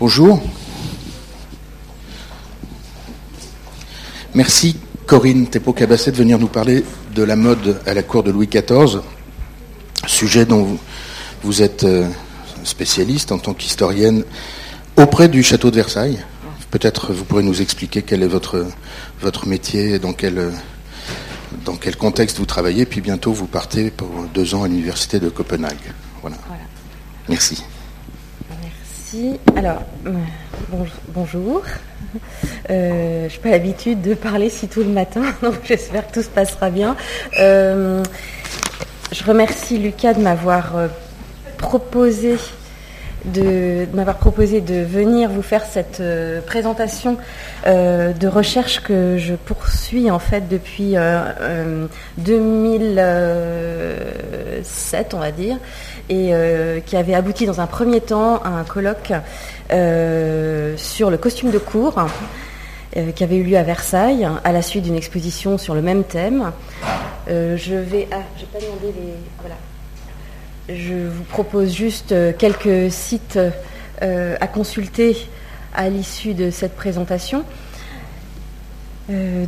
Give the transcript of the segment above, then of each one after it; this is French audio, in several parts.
Bonjour. Merci Corinne Tepo-Cabasset de venir nous parler de la mode à la cour de Louis XIV, sujet dont vous êtes euh, spécialiste en tant qu'historienne auprès du château de Versailles. Peut-être vous pourrez nous expliquer quel est votre, votre métier, dans quel, dans quel contexte vous travaillez, puis bientôt vous partez pour deux ans à l'université de Copenhague. Voilà. Merci. Alors, euh, bonjour. Euh, je n'ai pas l'habitude de parler si tôt le matin, donc j'espère que tout se passera bien. Euh, je remercie Lucas de m'avoir proposé de, m'avoir proposé de venir vous faire cette euh, présentation euh, de recherche que je poursuis en fait depuis 2007, euh, on va dire, et qui avait abouti dans un premier temps à un colloque sur le costume de cour. qui avait eu lieu à Versailles à la suite d'une exposition sur le même thème. je vais. Ah, j'ai pas demandé les. Voilà. Je vous propose juste euh, quelques sites euh, à consulter à l'issue de cette présentation. Euh,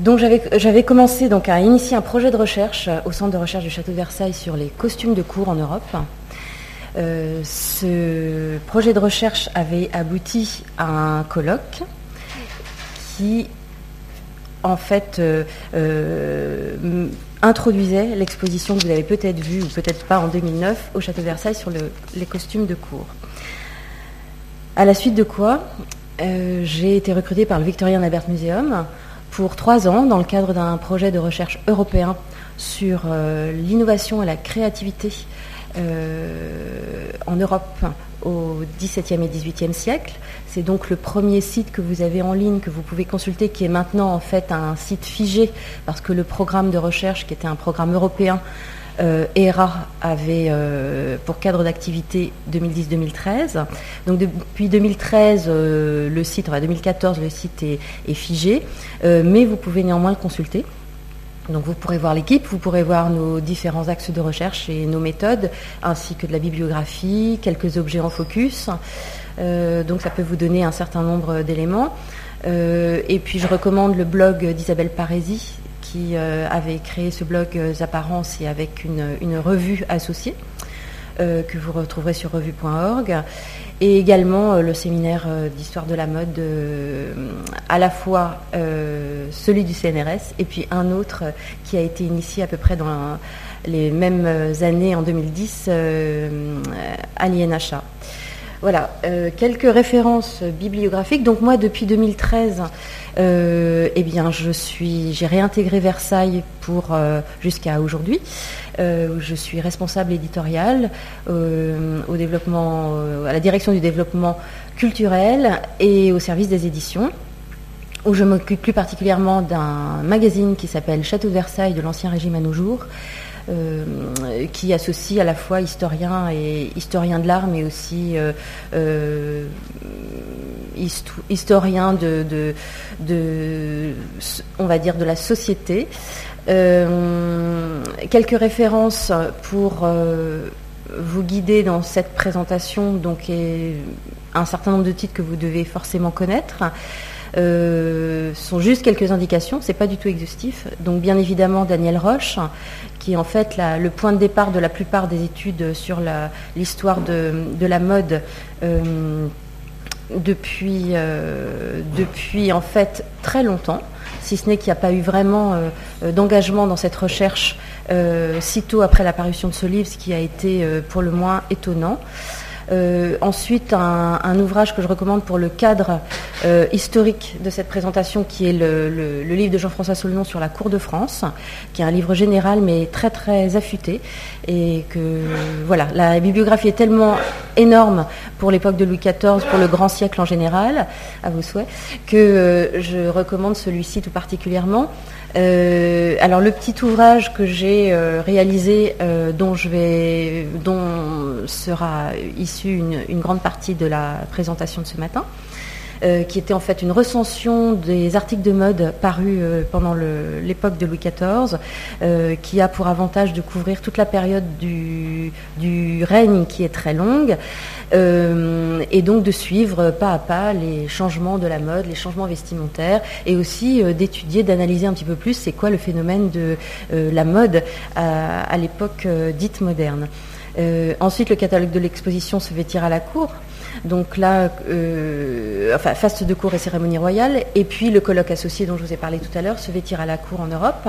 j'avais commencé donc à initier un projet de recherche au centre de recherche du château de Versailles sur les costumes de cour en Europe. Ce projet de recherche avait abouti à un colloque qui en fait introduisait l'exposition que vous avez peut-être vue ou peut-être pas en 2009 au Château de Versailles sur les costumes de cour. À la suite de quoi, euh, j'ai été recrutée par le Victorian Albert Museum pour trois ans dans le cadre d'un projet de recherche européen sur euh, l'innovation et la créativité euh, en Europe au XVIIe et XVIIIe siècle. C'est donc le premier site que vous avez en ligne, que vous pouvez consulter, qui est maintenant en fait un site figé, parce que le programme de recherche, qui était un programme européen, euh, ERA avait euh, pour cadre d'activité 2010-2013. Donc depuis 2013, euh, le site, enfin 2014, le site est figé, mais vous pouvez néanmoins le consulter. Donc vous pourrez voir l'équipe, vous pourrez voir nos différents axes de recherche et nos méthodes, ainsi que de la bibliographie, quelques objets en focus. Euh, donc ça peut vous donner un certain nombre d'éléments. Euh, et puis je recommande le blog d'Isabelle Parisi, qui euh, avait créé ce blog Apparences et avec une revue associée. Que vous retrouverez sur revue.org, et également euh, le séminaire euh, d'histoire de la mode, à la fois celui du CNRS et puis un autre qui a été initié à peu près dans les mêmes années en 2010 à l'INHA. Voilà, quelques références bibliographiques. Donc moi, depuis 2013, eh bien, je suis, j'ai réintégré Versailles pour jusqu'à aujourd'hui. Euh, je suis responsable éditoriale euh, au développement, euh, à la direction du développement culturel et au service des éditions où je m'occupe plus particulièrement d'un magazine qui s'appelle Château de Versailles de l'Ancien Régime à nos jours, qui associe à la fois historien et historien de l'art, mais aussi historien de, on va dire, de la société. Euh, quelques références pour euh, vous guider dans cette présentation, donc un certain nombre de titres que vous devez forcément connaître. Euh, sont juste quelques indications, c'est pas du tout exhaustif. Donc bien évidemment Daniel Roche, qui est en fait le point de départ de la plupart des études sur l'histoire de, de, la mode depuis, depuis en fait très longtemps si ce n'est qu'il n'y a pas eu vraiment euh, euh, d'engagement dans cette recherche euh, sitôt après l'apparition de ce livre, ce qui a été pour le moins étonnant. Euh, ensuite, un, ouvrage que je recommande pour le cadre euh, historique de cette présentation, qui est le, livre de Jean-François Solenon sur la Cour de France, qui est un livre général mais très très affûté. Et que voilà, la bibliographie est tellement énorme pour l'époque de Louis XIV, pour le grand siècle en général, à vos souhaits, que euh, je recommande celui-ci tout particulièrement. Euh, alors le petit ouvrage que j'ai euh, réalisé, euh, dont, sera issue une, grande partie de la présentation de ce matin, qui était en fait une recension des articles de mode parus pendant l'époque de Louis XIV, qui a pour avantage de couvrir toute la période du, règne qui est très longue. Euh, et donc de suivre pas à pas les changements de la mode, les changements vestimentaires, et aussi euh, d'étudier, d'analyser un petit peu plus c'est quoi le phénomène de euh, la mode à, l'époque dite moderne. ensuite, le catalogue de l'exposition se vêtir à la cour. Donc là, enfin, faste de cour et cérémonie royale, et puis le colloque associé dont je vous ai parlé tout à l'heure, se vêtir à la cour en Europe.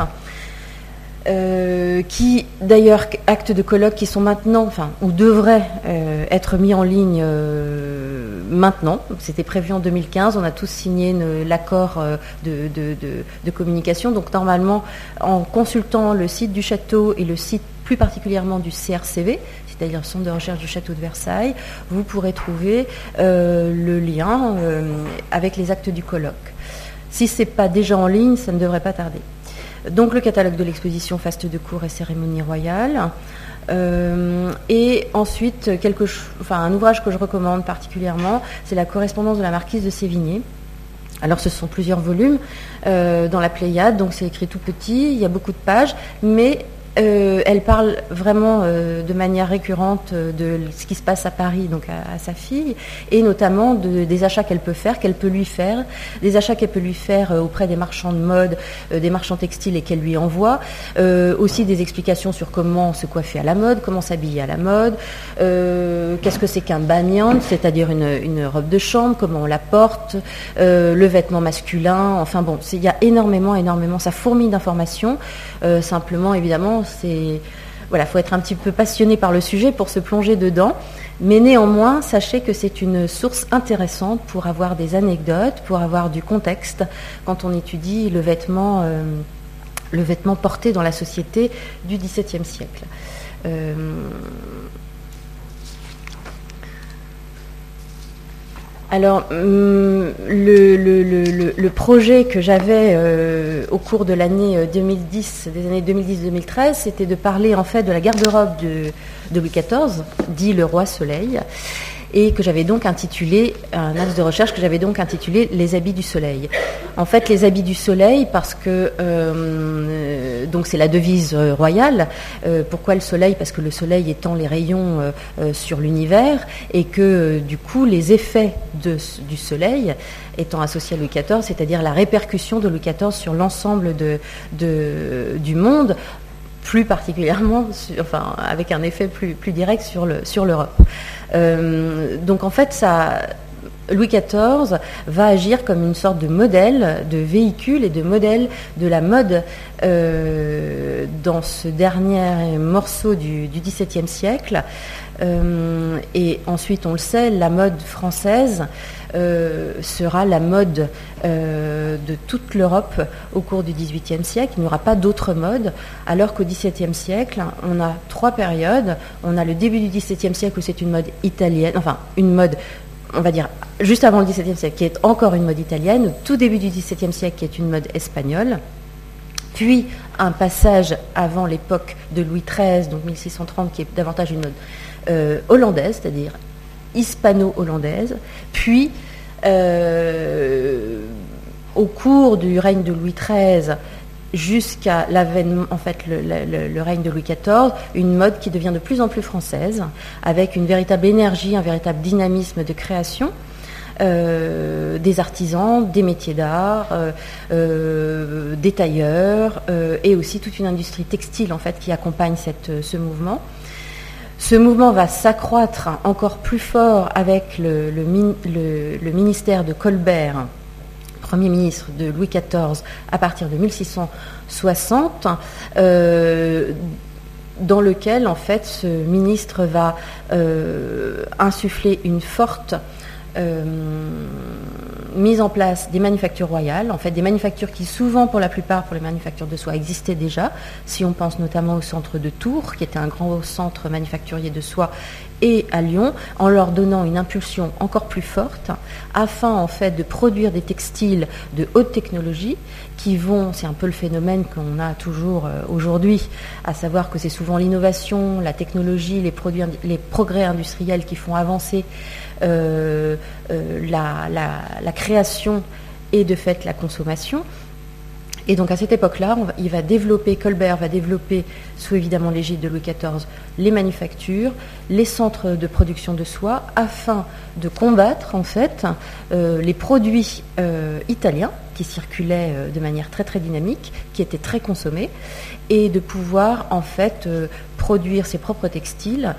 Euh, qui d'ailleurs actes de colloque qui sont maintenant, enfin, ou devraient euh, être mis en ligne euh, maintenant. C'était prévu en 2015. On a tous signé l'accord de, communication. Donc normalement, en consultant le site du château et le site plus particulièrement du CRCV, c'est-à-dire le Centre de recherche du château de Versailles, vous pourrez trouver le lien avec les actes du colloque. Si ce n'est pas déjà en ligne, ça ne devrait pas tarder. Donc le catalogue de l'exposition Faste de cour et cérémonie royale. Euh, et ensuite, un ouvrage que je recommande particulièrement, c'est la correspondance de la marquise de Sévigné. Alors ce sont plusieurs volumes euh, dans la Pléiade, donc c'est écrit tout petit, il y a beaucoup de pages, mais euh, elle parle vraiment euh, de manière récurrente euh, de ce qui se passe à Paris, donc à, sa fille, et notamment des achats qu'elle peut faire, qu'elle peut lui faire, des achats qu'elle peut lui faire auprès des marchands de mode, des marchands textiles et qu'elle lui envoie, aussi des explications sur comment se coiffer à la mode, comment s'habiller à la mode, qu'est-ce que c'est qu'un banyan, c'est-à-dire une, une, robe de chambre, comment on la porte, le vêtement masculin, enfin bon, il y a énormément, énormément, ça fourmille d'informations, simplement évidemment c'est voilà, faut être un petit peu passionné par le sujet pour se plonger dedans. Mais néanmoins, sachez que c'est une source intéressante pour avoir des anecdotes, pour avoir du contexte quand on étudie le vêtement, euh, le vêtement porté dans la société du XVIIe siècle. Euh, Alors, hum, le, projet que j'avais euh, au cours de l'année 2010, euh, des années 2010-2013, c'était de parler en fait de la garde-robe de, de Louis XIV, dit le roi Soleil et que j'avais donc intitulé, un axe de recherche que j'avais donc intitulé Les habits du soleil. En fait, les habits du soleil, parce que euh, c'est la devise euh, royale. Euh, pourquoi le soleil? Parce que le soleil étend les rayons sur l'univers et que du coup les effets du soleil étant associés à Louis XIV, c'est-à-dire la répercussion de Louis XIV sur l'ensemble du monde, plus particulièrement, enfin avec un effet plus, plus direct sur l'Europe. Sur euh, donc en fait, ça, Louis XIV va agir comme une sorte de modèle, de véhicule et de modèle de la mode euh, dans ce dernier morceau du, XVIIe siècle. Euh, et ensuite, on le sait, la mode française euh, sera la mode de toute l'Europe au cours du XVIIIe siècle. Il n'y aura pas d'autre mode, alors qu'au XVIIe siècle, on a trois périodes. On a le début du XVIIe siècle où c'est une mode italienne, enfin une mode on va dire, juste avant le XVIIe siècle, qui est encore une mode italienne, au tout début du XVIIe siècle, qui est une mode espagnole, puis un passage avant l'époque de Louis XIII, donc 1630, qui est davantage une mode euh, hollandaise, c'est-à-dire hispano-hollandaise, puis euh, au cours du règne de Louis XIII jusqu'à l'avènement, en fait, le, règne de Louis XIV, une mode qui devient de plus en plus française, avec une véritable énergie, un véritable dynamisme de création. Euh, des artisans, des métiers d'art, euh, des tailleurs et aussi toute une industrie textile en fait qui accompagne ce mouvement. Ce mouvement va s'accroître encore plus fort avec le, ministère de Colbert, Premier ministre de Louis XIV, à partir de 1660. Euh, dans lequel en fait ce ministre va euh, insuffler une forte euh, mise en place des manufactures royales, en fait des manufactures qui souvent pour la plupart pour les manufactures de soie existaient déjà, si on pense notamment au centre de Tours, qui était un grand centre manufacturier de soie et à Lyon en leur donnant une impulsion encore plus forte afin en fait de produire des textiles de haute technologie qui vont, c'est un peu le phénomène qu'on a toujours euh, aujourd'hui, à savoir que c'est souvent l'innovation, la technologie, les, produits, les progrès industriels qui font avancer euh, euh, la, création et de fait la consommation. Et donc à cette époque-là, il va développer, Colbert va développer, sous évidemment l'égide de Louis XIV, les manufactures, les centres de production de soie, afin de combattre en fait euh, les produits euh, italiens qui circulaient euh, de manière très très dynamique, qui étaient très consommés, et de pouvoir en fait produire ses propres textiles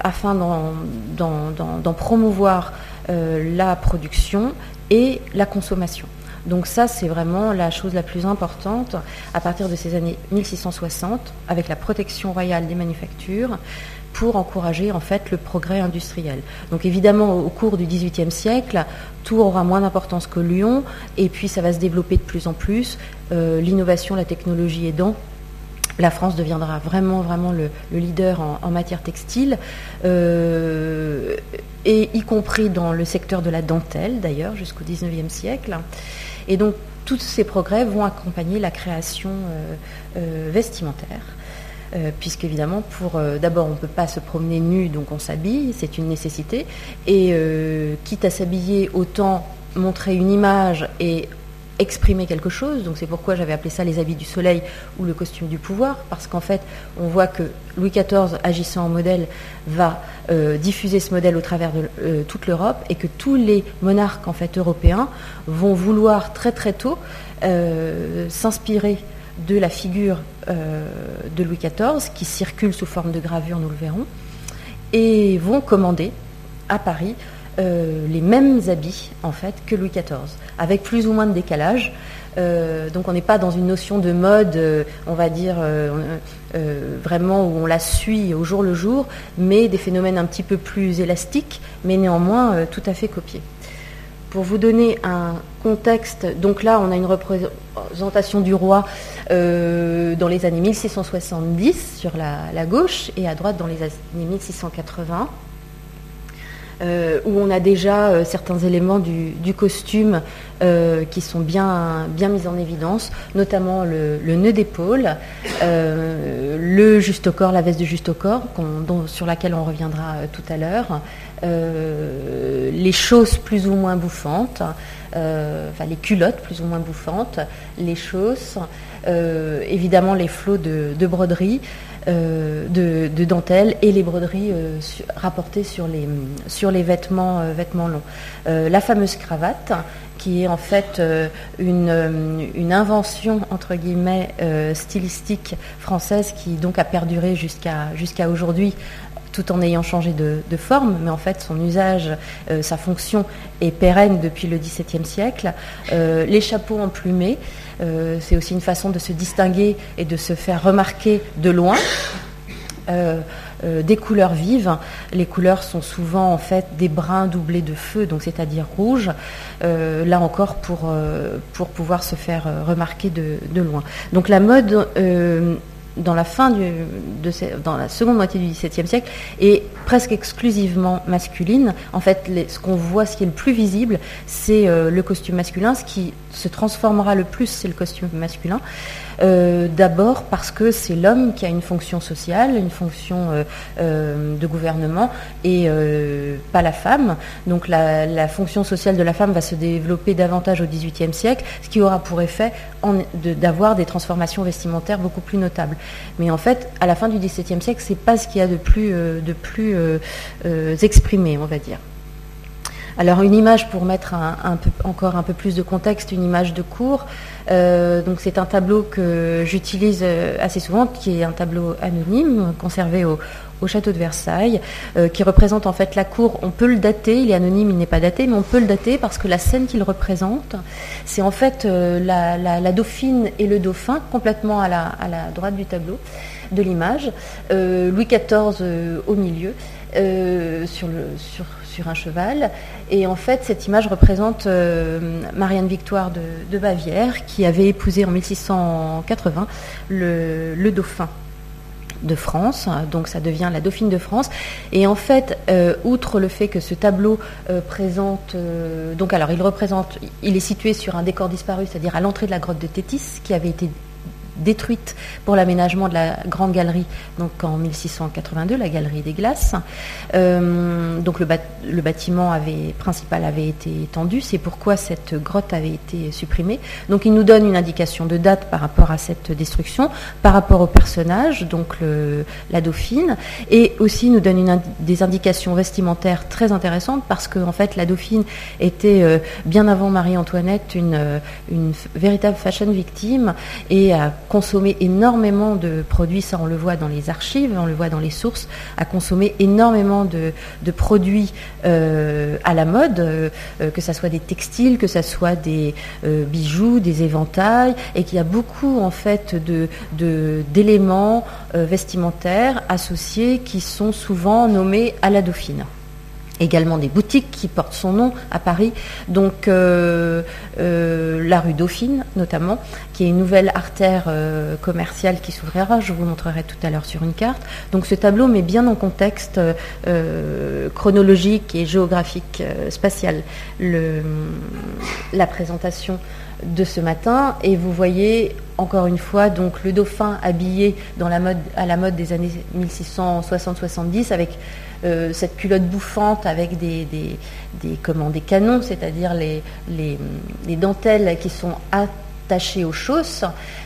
afin d'en promouvoir la production et la consommation. Donc ça, c'est vraiment la chose la plus importante à partir de ces années 1660, avec la protection royale des manufactures, pour encourager en fait le progrès industriel. Donc évidemment, au cours du XVIIIe siècle, tout aura moins d'importance que Lyon, et puis ça va se développer de plus en plus. Euh, l'innovation, la technologie aidant, la France deviendra vraiment, vraiment le, leader en, matière textile, euh, et y compris dans le secteur de la dentelle, d'ailleurs, jusqu'au XIXe siècle. Et donc, tous ces progrès vont accompagner la création euh, euh, vestimentaire. Puisqu'évidemment, pour d'abord, on ne peut pas se promener nu, donc on s'habille, c'est une nécessité. Et quitte à s'habiller, autant montrer une image et exprimer quelque chose. Donc c'est pourquoi j'avais appelé ça les habits du soleil ou le costume du pouvoir, parce qu'en fait, on voit que Louis XIV, agissant en modèle, va euh, diffuser ce modèle au travers de euh, toute l'Europe et que tous les monarques en fait européens vont vouloir très très tôt euh, s'inspirer de la figure de Louis XIV qui circule sous forme de gravure, nous le verrons, et vont commander à Paris euh, les mêmes habits en fait que Louis XIV, avec plus ou moins de décalage. Euh, donc on n'est pas dans une notion de mode, euh, on va dire vraiment où on la suit au jour le jour, mais des phénomènes un petit peu plus élastiques, mais néanmoins tout à fait copiés. Pour vous donner un contexte, donc là on a une représentation du roi dans les années 1670 sur la, gauche et à droite dans les années 1680. Euh, où on a déjà euh, certains éléments du, costume euh, qui sont bien, mis en évidence, notamment le, nœud d'épaule, le la veste de juste corps, sur laquelle on reviendra tout à l'heure, les chausses plus ou moins bouffantes, enfin les culottes plus ou moins bouffantes, les chausses, évidemment les flots de broderie. Euh, de, dentelle et les broderies euh, rapportées sur les, euh, vêtements longs. la fameuse cravate, qui est en fait une, invention entre guillemets stylistique française qui donc a perduré jusqu'à jusqu'à aujourd'hui tout en ayant changé de, forme, mais en fait son usage, sa fonction est pérenne depuis le XVIIe siècle. les chapeaux emplumés, euh, c'est aussi une façon de se distinguer et de se faire remarquer de loin. Euh, euh, des couleurs vives. Les couleurs sont souvent en fait des brins doublés de feu, donc c'est-à-dire rouge. là encore pour, pouvoir se faire remarquer de, loin. Donc la mode dans la fin de la seconde moitié du XVIIe siècle est presque exclusivement masculine. En fait, ce qu'on voit, ce qui est le plus visible, c'est le costume masculin. Ce qui se transformera le plus, c'est le costume masculin. Euh, d'abord parce que c'est l'homme qui a une fonction sociale, une fonction euh, de gouvernement, et pas la femme. Donc la, fonction sociale de la femme va se développer davantage au XVIIIe siècle, ce qui aura pour effet d'avoir des transformations vestimentaires beaucoup plus notables. Mais en fait, à la fin du XVIIe siècle, c'est pas ce qu'il y a de plus, euh, euh, euh, exprimé, on va dire. Alors une image pour mettre encore un peu plus de contexte, une image de cours. donc c'est un tableau que j'utilise assez souvent, qui est un tableau anonyme conservé au, au château de Versailles, euh, qui représente en fait la cour. On peut le dater, il est anonyme, il n'est pas daté, mais on peut le dater parce que la scène qu'il représente, c'est en fait euh, la, dauphine et le dauphin, complètement à la, droite du tableau, de l'image, euh, Louis XIV au milieu, sur, le, sur, un cheval. Et en fait, cette image représente Marianne Victoire de, Bavière, qui avait épousé en 1680 le dauphin de France, donc ça devient la Dauphine de France. Et en fait, outre le fait que ce tableau présente, donc alors il représente, il est situé sur un décor disparu, c'est-à-dire à, l'entrée de la grotte de Tétis, qui avait été détruite pour l'aménagement de la grande galerie, donc en 1682, la galerie des glaces. Euh, donc le, bâtiment principal avait été étendu, c'est pourquoi cette grotte avait été supprimée. Donc il nous donne une indication de date par rapport à cette destruction, par rapport au personnage, donc la dauphine, et aussi nous donne des indications vestimentaires très intéressantes parce que en fait la dauphine était euh, bien avant Marie-Antoinette une, une véritable fashion victime et a consommer énormément de produits, ça on le voit dans les archives, on le voit dans les sources, à consommer énormément de, produits euh, à la mode, euh, que ce soit des textiles, que ce soit des euh, bijoux, des éventails, et qu'il y a beaucoup en fait d'éléments vestimentaires associés qui sont souvent nommés à la dauphine également des boutiques qui portent son nom à Paris, donc euh, euh, la rue Dauphine notamment, qui est une nouvelle artère euh, commerciale qui s'ouvrira, je vous montrerai tout à l'heure sur une carte. Donc ce tableau met bien en contexte chronologique et géographique spatial la présentation de ce matin. Et vous voyez encore une fois donc le dauphin habillé à la mode des années 1660-70 avec euh, cette culotte bouffante avec des, canons, c'est-à-dire les, les, les, dentelles qui sont attachées aux chausses,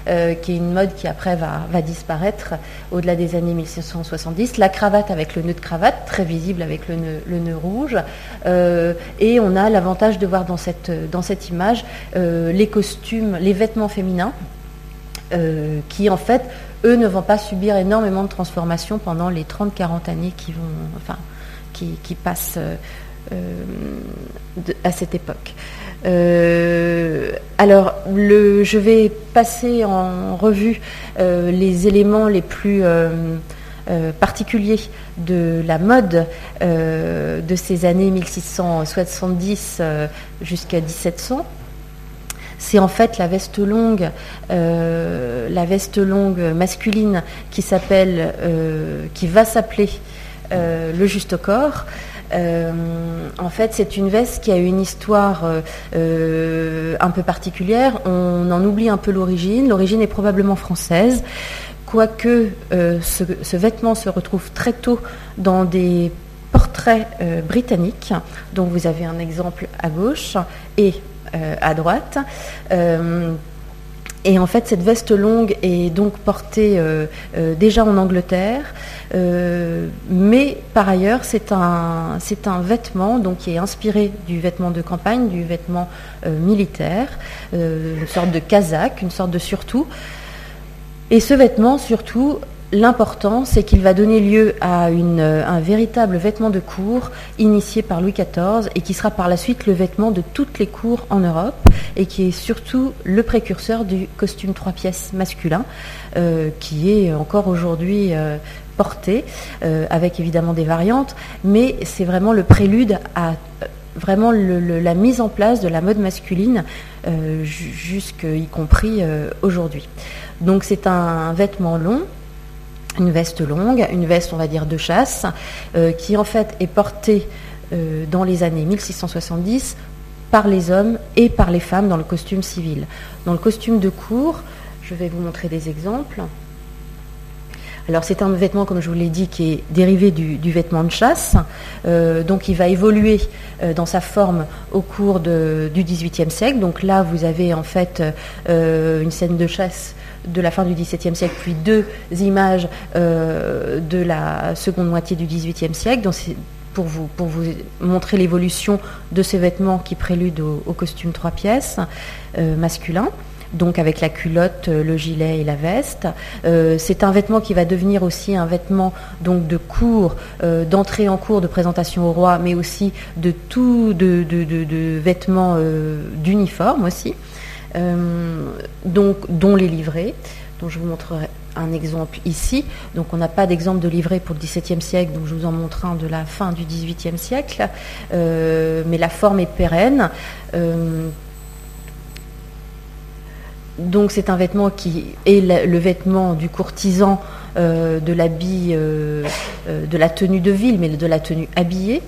euh, qui est une mode qui après va, disparaître au-delà des années 1670. La cravate avec le nœud de cravate, très visible avec le nœud, rouge. Euh, et on a l'avantage de voir dans cette image les costumes, les vêtements féminins. qui en fait eux ne vont pas subir énormément de transformations pendant les 30-40 années qui, vont, enfin, qui, passent euh, euh, à cette époque. Euh, alors, je vais passer en revue les éléments les plus particuliers de la mode de ces années 1670 jusqu'à 1700 c'est en fait la veste longue, euh, masculine euh, qui va s'appeler euh, le juste corps. en fait, c'est une veste qui a une histoire un peu particulière. On en oublie un peu l'origine. L'origine est probablement française, quoique ce, vêtement se retrouve très tôt dans des portraits britanniques, dont vous avez un exemple à gauche, et à droite. Euh, et en fait, cette veste longue est donc portée euh, déjà en Angleterre, mais par ailleurs, c'est un, c'est un vêtement donc, qui est inspiré du vêtement de campagne, du vêtement militaire, une sorte de casaque, une sorte de surtout. Et ce vêtement, surtout, L'important, c'est qu'il va donner lieu à euh, un véritable vêtement de cour initié par Louis XIV et qui sera par la suite le vêtement de toutes les cours en Europe et qui est surtout le précurseur du costume trois pièces masculin euh, qui est encore aujourd'hui euh, porté avec évidemment des variantes, mais c'est vraiment le prélude à vraiment la mise en place de la mode masculine jusqu'y compris aujourd'hui. Donc c'est un vêtement long une veste longue, une veste, on va dire, de chasse, euh, qui en fait est portée euh, dans les années 1670 par les hommes et par les femmes dans le costume civil. Dans le costume de cour, je vais vous montrer des exemples. Alors c'est un vêtement, comme je vous l'ai dit, qui est dérivé du, vêtement de chasse. Euh, donc il va évoluer dans sa forme au cours du XVIIIe siècle. Donc là, vous avez en fait une scène de chasse de la fin du XVIIe siècle, puis deux images euh, de la seconde moitié du XVIIIe siècle. Pour vous, montrer l'évolution de ces vêtements qui préludent au, costume trois pièces euh, masculin donc avec la culotte, le gilet et la veste. Euh, c'est un vêtement qui va devenir aussi un vêtement de cours, d'entrée en cours, de présentation au roi, mais aussi de tout de vêtements d'uniforme aussi. Euh, donc, dont les livrets, dont je vous montrerai un exemple ici. Donc on n'a pas d'exemple de livret pour le XVIIe siècle, donc je vous en montre un de la fin du XVIIIe siècle, euh, mais la forme est pérenne. Euh, donc c'est un vêtement qui est le vêtement du courtisan de l'habit, de la tenue de ville, mais de la tenue habillée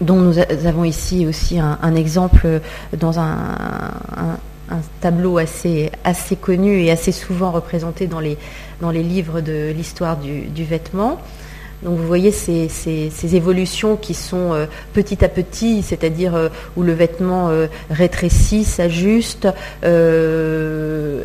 dont nous avons ici aussi un, exemple dans un, tableau assez, assez connu et assez souvent représenté dans les, dans les livres de l'histoire du, vêtement. Donc vous voyez ces, ces, évolutions qui sont euh, petit à petit, c'est-à-dire euh, où le vêtement euh, rétrécit, s'ajuste,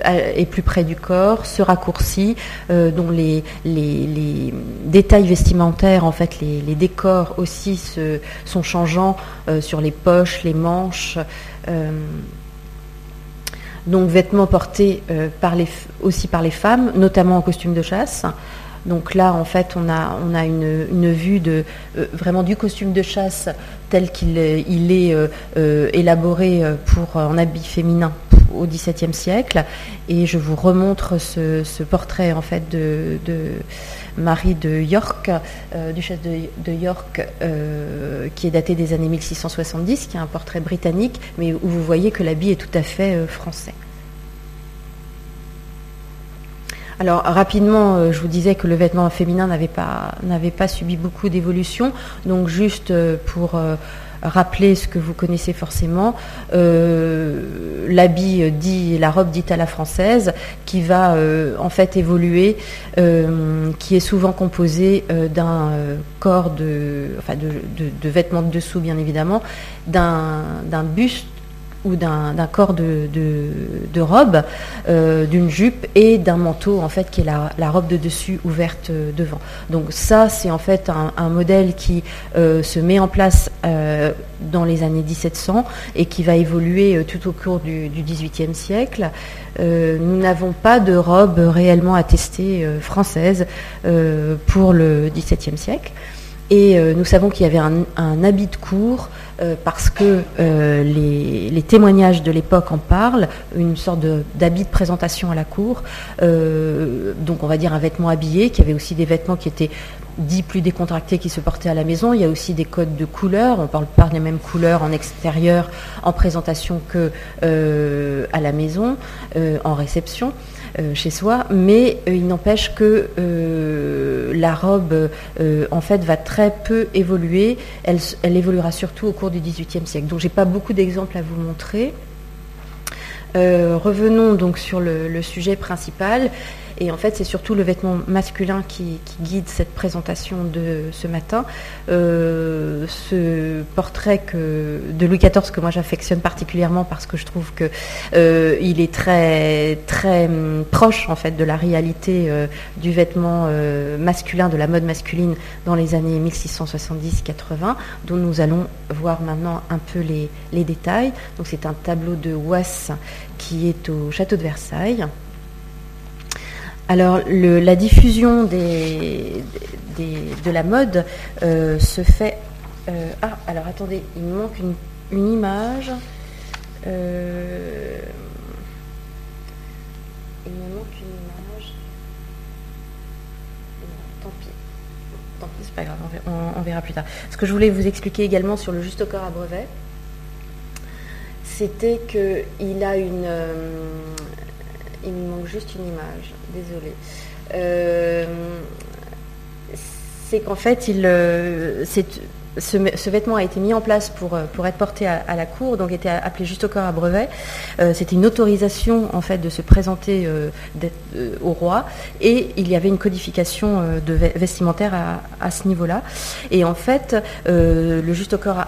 est plus près du corps, se raccourcit, dont les, les, détails vestimentaires, en fait les, les décors aussi se, sont changeants sur les poches, les manches. Donc vêtements portés les, aussi par les femmes, notamment en costume de chasse. Donc là, en fait, on a, une, vue euh, vraiment du costume de chasse tel qu'il il est euh, euh, élaboré pour un habit féminin au XVIIe siècle. Et je vous remontre ce, portrait en fait de, Marie de York, duchesse de, York, qui est daté des années 1670, qui est un portrait britannique, mais où vous voyez que l'habit est tout à fait français. Alors rapidement, euh, je vous disais que le vêtement féminin n'avait pas, subi beaucoup d'évolution. Donc juste euh, pour euh, rappeler ce que vous connaissez forcément, l'habit dit, la robe dite à la française, qui va en fait évoluer, qui est souvent composée d'un corps de, enfin de, vêtements de dessous bien évidemment, d'un buste ou d'un corps de, robe, euh, d'une jupe et d'un manteau en fait qui est la, robe de dessus ouverte euh, devant. Donc ça c'est en fait un, modèle qui euh, se met en place dans les années 1700 et qui va évoluer tout au cours du, XVIIIe siècle. nous n'avons pas de robe réellement attestée française pour le XVIIe siècle. Et nous savons qu'il y avait un, habit de cour euh, parce que euh, les, témoignages de l'époque en parlent, une sorte d'habit de, présentation à la cour, euh, donc on va dire un vêtement habillé, qui avait aussi des vêtements qui étaient dits plus décontractés qui se portaient à la maison. Il y a aussi des codes de couleurs. On parle pas des mêmes couleurs en extérieur, en présentation que à la maison, en réception. Euh, chez soi, mais euh, il n'empêche que euh, la robe, en fait, va très peu évoluer. Elle, évoluera surtout au cours du XVIIIe siècle. Donc, j'ai pas beaucoup d'exemples à vous montrer. revenons donc sur le sujet principal. Et en fait, c'est surtout le vêtement masculin qui, guide cette présentation de ce matin. Euh, ce portrait que, de Louis XIV que moi j'affectionne particulièrement parce que je trouve que euh, il est très très hum, proche en fait de la réalité euh, du vêtement masculin, de la mode masculine dans les années 1670-80, dont nous allons voir maintenant un peu les, les détails. Donc c'est un tableau de Wass qui est au château de Versailles. Alors, la diffusion de la mode euh, se fait. Euh, ah, alors attendez, il me manque une, image. Euh, il me manque une image. tant pis. Tant pis, c'est pas grave, on, verra plus tard. Ce que je voulais vous expliquer également sur le juste corps à brevet, c'était qu'il a une il me manque juste une image, désolée. Euh, c'est qu'en fait, il, euh, ce, vêtement a été mis en place pour, euh, pour être porté à, la cour, donc était appelé juste au corps à brevet. C'était une autorisation en fait de se présenter au roi, et il y avait une codification de vestimentaire à, ce niveau-là. Et en fait, le juste au corps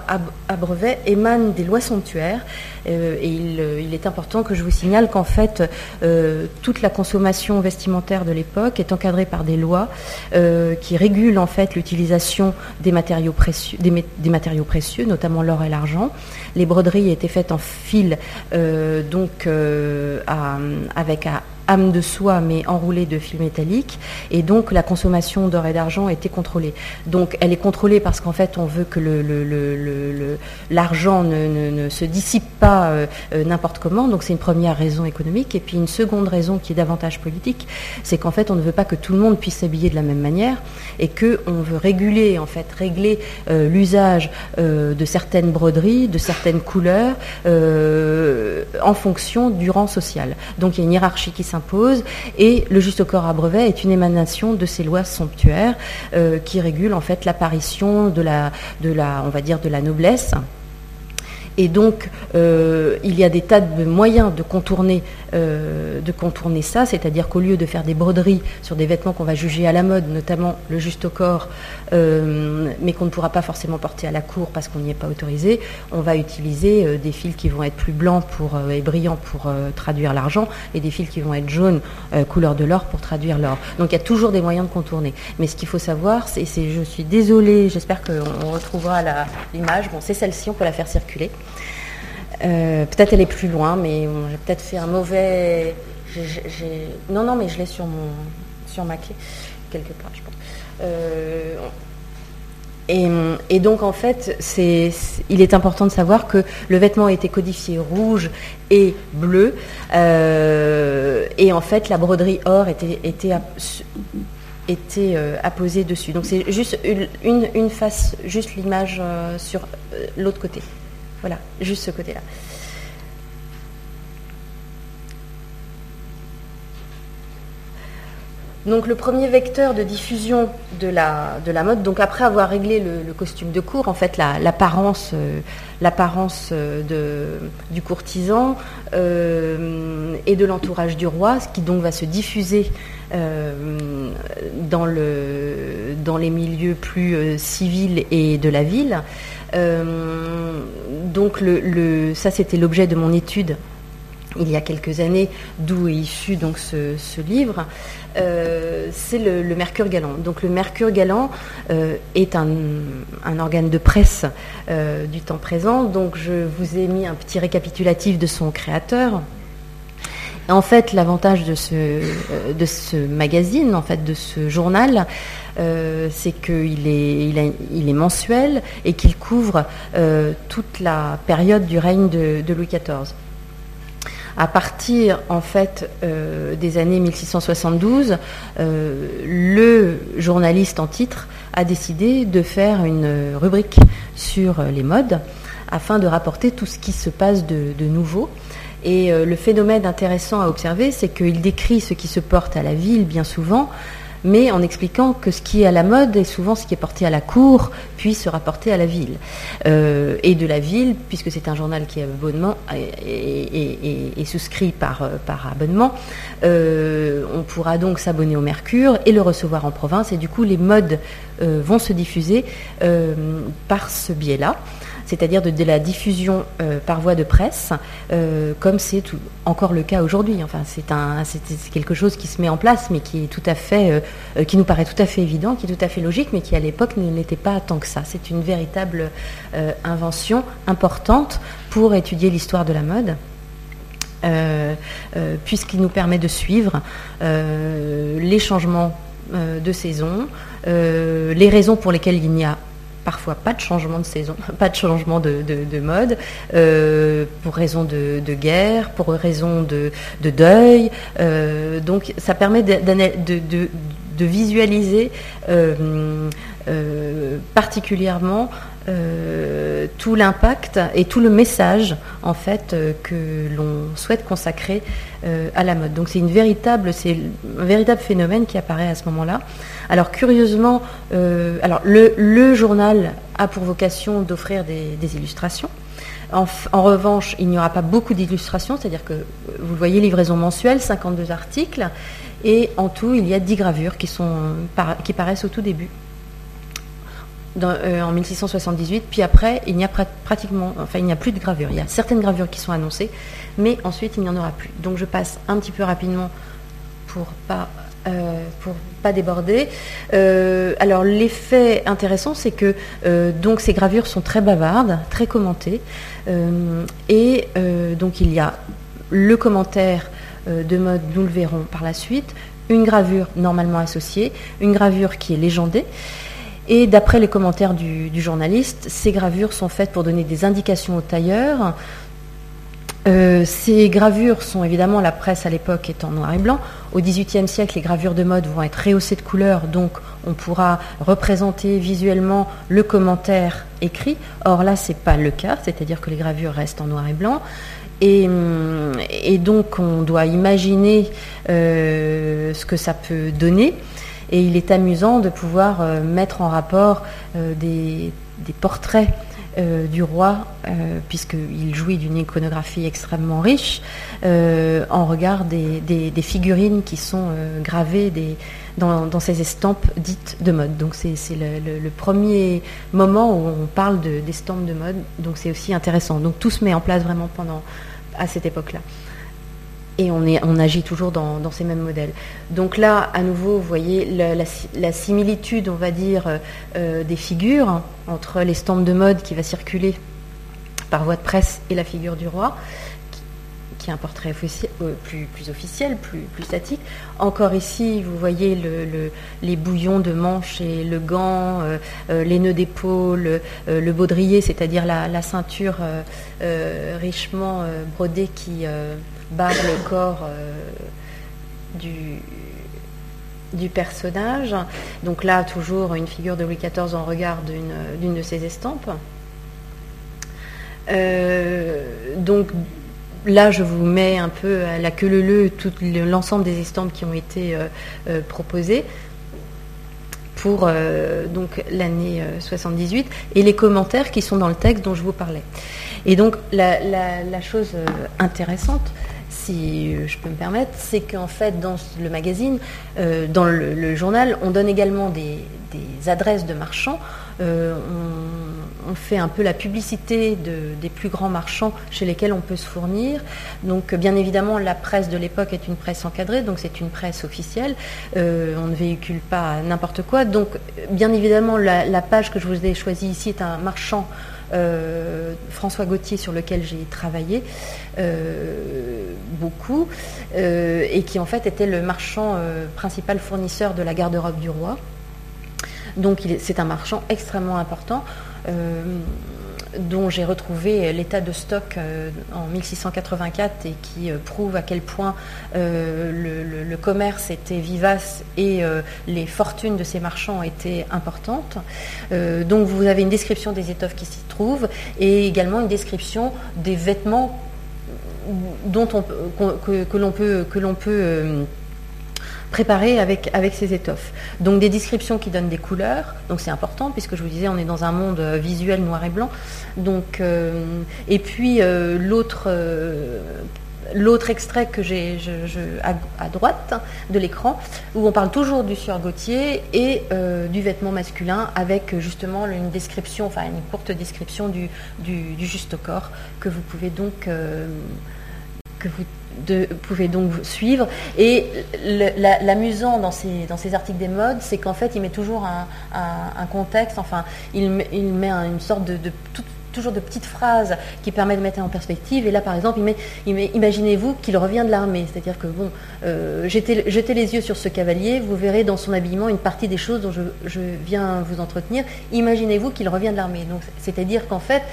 à brevet émane des lois somptuaires. Euh, et euh, il, est important que je vous signale qu'en fait, euh, toute la consommation vestimentaire de l'époque est encadrée par des lois qui régulent en fait l'utilisation des matériaux précieux, des, matériaux précieux, notamment l'or et l'argent. Les broderies étaient faites en fil, donc avec âme de soie mais enroulée de fil métallique et donc la consommation d'or et d'argent était contrôlée. Donc elle est contrôlée parce qu'en fait on veut que l'argent ne, se dissipe pas euh, euh, n'importe comment, donc c'est une première raison économique et puis une seconde raison qui est davantage politique, c'est qu'en fait on ne veut pas que tout le monde puisse s'habiller de la même manière et qu'on veut réguler en fait régler euh, l'usage de certaines broderies, de certaines couleurs en fonction du rang social. Donc il y a une hiérarchie qui et le juste corps à brevet est une émanation de ces lois somptuaires euh, qui régulent en fait l'apparition de la noblesse et donc, euh, il y a des tas de moyens de contourner, euh, de contourner ça, c'est-à-dire qu'au lieu de faire des broderies sur des vêtements qu'on va juger à la mode, notamment le juste au corps, euh, mais qu'on ne pourra pas forcément porter à la cour parce qu'on n'y est pas autorisé, on va utiliser des fils qui vont être plus blancs pour, et brillants pour traduire l'argent et des fils qui vont être jaunes, couleur de l'or, pour traduire l'or. Donc il y a toujours des moyens de contourner. Mais ce qu'il faut savoir, c'est, je suis désolée, j'espère qu'on retrouvera l'image, bon c'est celle-ci, on peut la faire circuler. Euh, peut-être elle est plus loin, mais j'ai peut-être fait un mauvais. Non, non, mais je l'ai sur mon sur ma clé quelque part, je pense. Euh, et, donc en fait, il est important de savoir que le vêtement a été codifié rouge et bleu, euh, et en fait la broderie or était, était, était apposée dessus. Donc c'est juste une, face, juste l'image sur l'autre côté. Voilà, juste ce côté-là. Donc le premier vecteur de diffusion de la, de la mode, donc après avoir réglé le, costume de cour, en fait l'apparence euh, euh, du courtisan euh, et de l'entourage du roi, ce qui donc va se diffuser dans les milieux plus civils et de la ville. Donc le, ça c'était l'objet de mon étude il y a quelques années, d'où est issu donc ce, livre, euh, c'est le, Mercure Galant. Donc le Mercure Galant euh, est un, organe de presse euh, du temps présent. Donc je vous ai mis un petit récapitulatif de son créateur. En fait, l'avantage de ce, de ce magazine, en fait, de ce journal, c'est qu'il est, il est mensuel et qu'il couvre toute la période du règne de, Louis XIV à partir en fait euh, des années 1672, euh, le journaliste en titre a décidé de faire une rubrique sur les modes afin de rapporter tout ce qui se passe de, nouveau. Et euh, le phénomène intéressant à observer, c'est qu'il décrit ce qui se porte à la ville bien souvent, mais en expliquant que ce qui est à la mode est souvent ce qui est porté à la cour, puis se rapporter à la ville. Euh, et de la ville, puisque c'est un journal qui est abonnement et, souscrit par, euh, abonnement, on pourra donc s'abonner au Mercure et le recevoir en province, et du coup les modes vont se diffuser par ce biais-là c'est-à-dire de, la diffusion euh, par voie de presse, euh, comme c'est encore le cas aujourd'hui. Enfin, c'est quelque chose qui se met en place, mais euh, qui nous paraît tout à fait évident, qui est tout à fait logique, mais qui à l'époque ne l'était pas tant que ça. C'est une véritable invention importante pour étudier l'histoire de la mode. puisqu'il nous permet de suivre les changements de saison, les raisons pour lesquelles il n'y a parfois pas de changement de saison, pas de changement de, mode, euh, pour raison de, guerre, pour raison de, deuil. Euh, donc ça permet de, visualiser euh, particulièrement tout l'impact et tout le message en fait que l'on souhaite consacrer à la mode. Donc c'est une véritable, un véritable phénomène qui apparaît à ce moment-là. Alors curieusement, euh, le, journal a pour vocation d'offrir des, illustrations. En, revanche, il n'y aura pas beaucoup d'illustrations, c'est-à-dire que vous voyez livraison mensuelle, 52 articles, et en tout, il y a 10 gravures qui, sont, qui paraissent au tout début. Euh, en 1678, puis après, il n'y a pratiquement, enfin, il n'y a plus de gravures. Il y a certaines gravures qui sont annoncées, mais ensuite, il n'y en aura plus. Donc, je passe un petit peu rapidement pour pas euh, pas déborder. Euh, alors l'effet intéressant, c'est que donc ces gravures sont très bavardes, très commentées, et donc il y a le commentaire de mode, nous le verrons par la suite, une gravure normalement associée, une gravure qui est légendée. Et d'après les commentaires du, journaliste, ces gravures sont faites pour donner des indications aux tailleurs. Euh, ces gravures sont évidemment, la presse à l'époque est en noir et blanc. Au XVIIIe siècle, les gravures de mode vont être rehaussées de couleurs, donc on pourra représenter visuellement le commentaire écrit. Or là, ce n'est pas le cas, c'est-à-dire que les gravures restent en noir et blanc. Et, hum, donc on doit imaginer euh, ce que ça peut donner. Et il est amusant de pouvoir euh, mettre en rapport euh, des, portraits euh, du roi, puisqu'il jouit d'une iconographie extrêmement riche, en regard des, figurines qui sont gravées dans, ces estampes dites de mode. Donc c'est le, premier moment où on parle d'estampes de, de mode, donc c'est aussi intéressant. Donc tout se met en place vraiment à cette époque-là et on, agit toujours dans, ces mêmes modèles. Donc là, à nouveau, vous voyez la, similitude, on va dire, euh, euh, des figures entre l'estampes de mode qui va circuler par voie de presse et la figure du roi, qui, est un portrait euh, plus, officiel, plus, statique. Encore ici, vous voyez le, les bouillons de manches et le gant, les nœuds d'épaule, le baudrier, c'est-à-dire la, ceinture richement brodée qui barre le corps euh, du, personnage. Donc là, toujours une figure de Louis XIV en regard d'une de ses estampes. Euh, donc là, je vous mets un peu à la queue leu tout l'ensemble des estampes qui ont été euh, proposées pour donc l'année 78 et les commentaires qui sont dans le texte dont je vous parlais. Et donc la chose intéressante, si euh, je peux me permettre, c'est qu'en fait, dans le magazine, euh, dans le, journal, on donne également des, adresses de marchands. Euh, on, fait un peu la publicité des plus grands marchands chez lesquels on peut se fournir. Donc, bien évidemment, la presse de l'époque est une presse encadrée, donc c'est une presse officielle. on ne véhicule pas n'importe quoi. Donc, bien évidemment, la, la, page que je vous ai choisie ici est un marchand euh, François Gauthier sur lequel j'ai travaillé euh, beaucoup euh, et qui en fait était le marchand principal fournisseur de la garde-robe du roi. Donc c'est un marchand extrêmement important dont j'ai retrouvé l'état de stock euh, en 1684 et qui euh, prouve à quel point euh, le, commerce était vivace et les fortunes de ces marchands étaient importantes. donc vous avez une description des étoffes qui s'y trouvent et également une description des vêtements dont que, l'on peut, que l'on peut préparé avec, avec ces étoffes. Donc des descriptions qui donnent des couleurs, donc c'est important puisque je vous disais on est dans un monde euh, visuel noir et blanc. Donc, euh, et puis euh, l'autre l'autre extrait que j'ai à, droite de l'écran, où on parle toujours du sieur Gauthier et du vêtement masculin, avec justement une description, enfin une courte description du, du, juste corps que vous pouvez donc que vous de, pouvez donc suivre. Et l'amusant dans ces, dans ces articles des modes, c'est qu'en fait, il met toujours un, contexte, enfin, il, il met une sorte de, toujours de petites phrases qui permettent de mettre en perspective. Et là, par exemple, il met, il met imaginez-vous qu'il revient de l'armée. C'est-à-dire que, bon, euh, jetez, les yeux sur ce cavalier, vous verrez dans son habillement une partie des choses dont je, je viens vous entretenir. Imaginez-vous qu'il revient de l'armée. Donc, c'est-à-dire qu'en fait,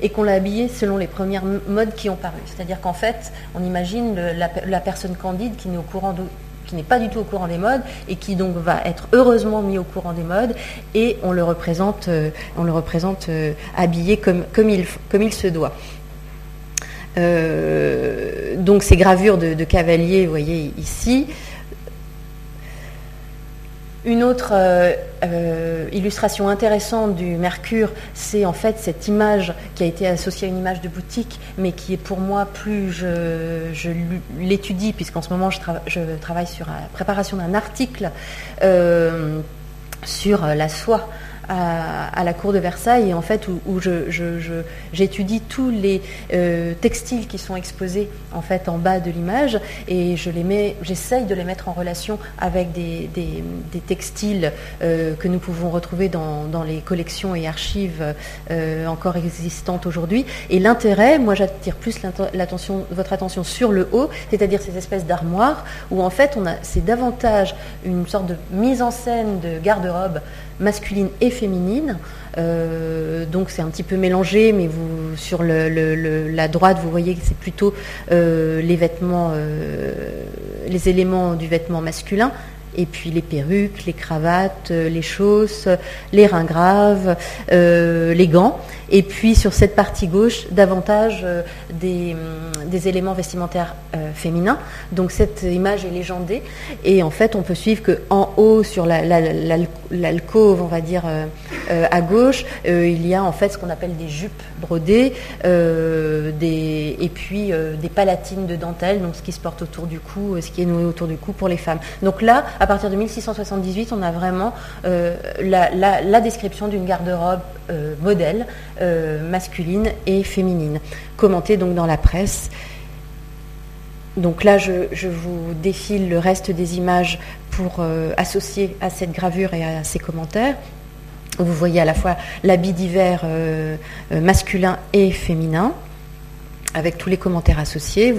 et qu'on l'a habillé selon les premières modes qui ont paru. C'est-à-dire qu'en fait, on imagine la, personne candide qui n'est pas du tout au courant des modes et qui donc va être heureusement mis au courant des modes et on le représente, euh, on le représente euh, habillé comme, comme, il, comme il se doit. Euh, donc ces gravures de, de cavaliers, vous voyez ici, une autre euh, euh, illustration intéressante du Mercure, c'est en fait cette image qui a été associée à une image de boutique, mais qui est pour moi plus je, l'étudie, puisqu'en ce moment je, travaille sur la préparation d'un article euh, sur la soie à, la cour de Versailles, et en fait où, j'étudie tous les euh, textiles qui sont exposés en fait en bas de l'image, et je les mets, j'essaye de les mettre en relation avec des, textiles euh, que nous pouvons retrouver dans, les collections et archives euh, encore existantes aujourd'hui. Et l'intérêt, moi j'attire plus l'attention, votre attention sur le haut, c'est-à-dire ces espèces d'armoires où en fait on a, c'est davantage une sorte de mise en scène de garde-robe masculine et féminine. Euh, donc c'est un petit peu mélangé, mais sur la droite, vous voyez que c'est plutôt euh, les vêtements, euh, les éléments du vêtement masculin, et puis les perruques, les cravates, les chausses, les reins graves, les gants. Et puis sur cette partie gauche, davantage euh, hum, des, éléments vestimentaires euh, féminins. Donc cette image est légendée. Et en fait, on peut suivre qu'en haut, sur l'alcôve, on va dire, euh, à gauche, il y a en fait ce qu'on appelle des jupes brodées, et puis des palatines de dentelle, donc ce qui se porte autour du cou, ce qui est noué autour du cou pour les femmes. Donc là, à partir de 1678, on a vraiment la description d'une garde-robe modèle euh, masculine et féminine, commentée donc dans la presse. Donc là, je, vous défile le reste des images pour euh, associer à cette gravure et à ces commentaires. Vous voyez à la fois l'habit d'hiver euh, masculin et féminin, avec tous les commentaires associés.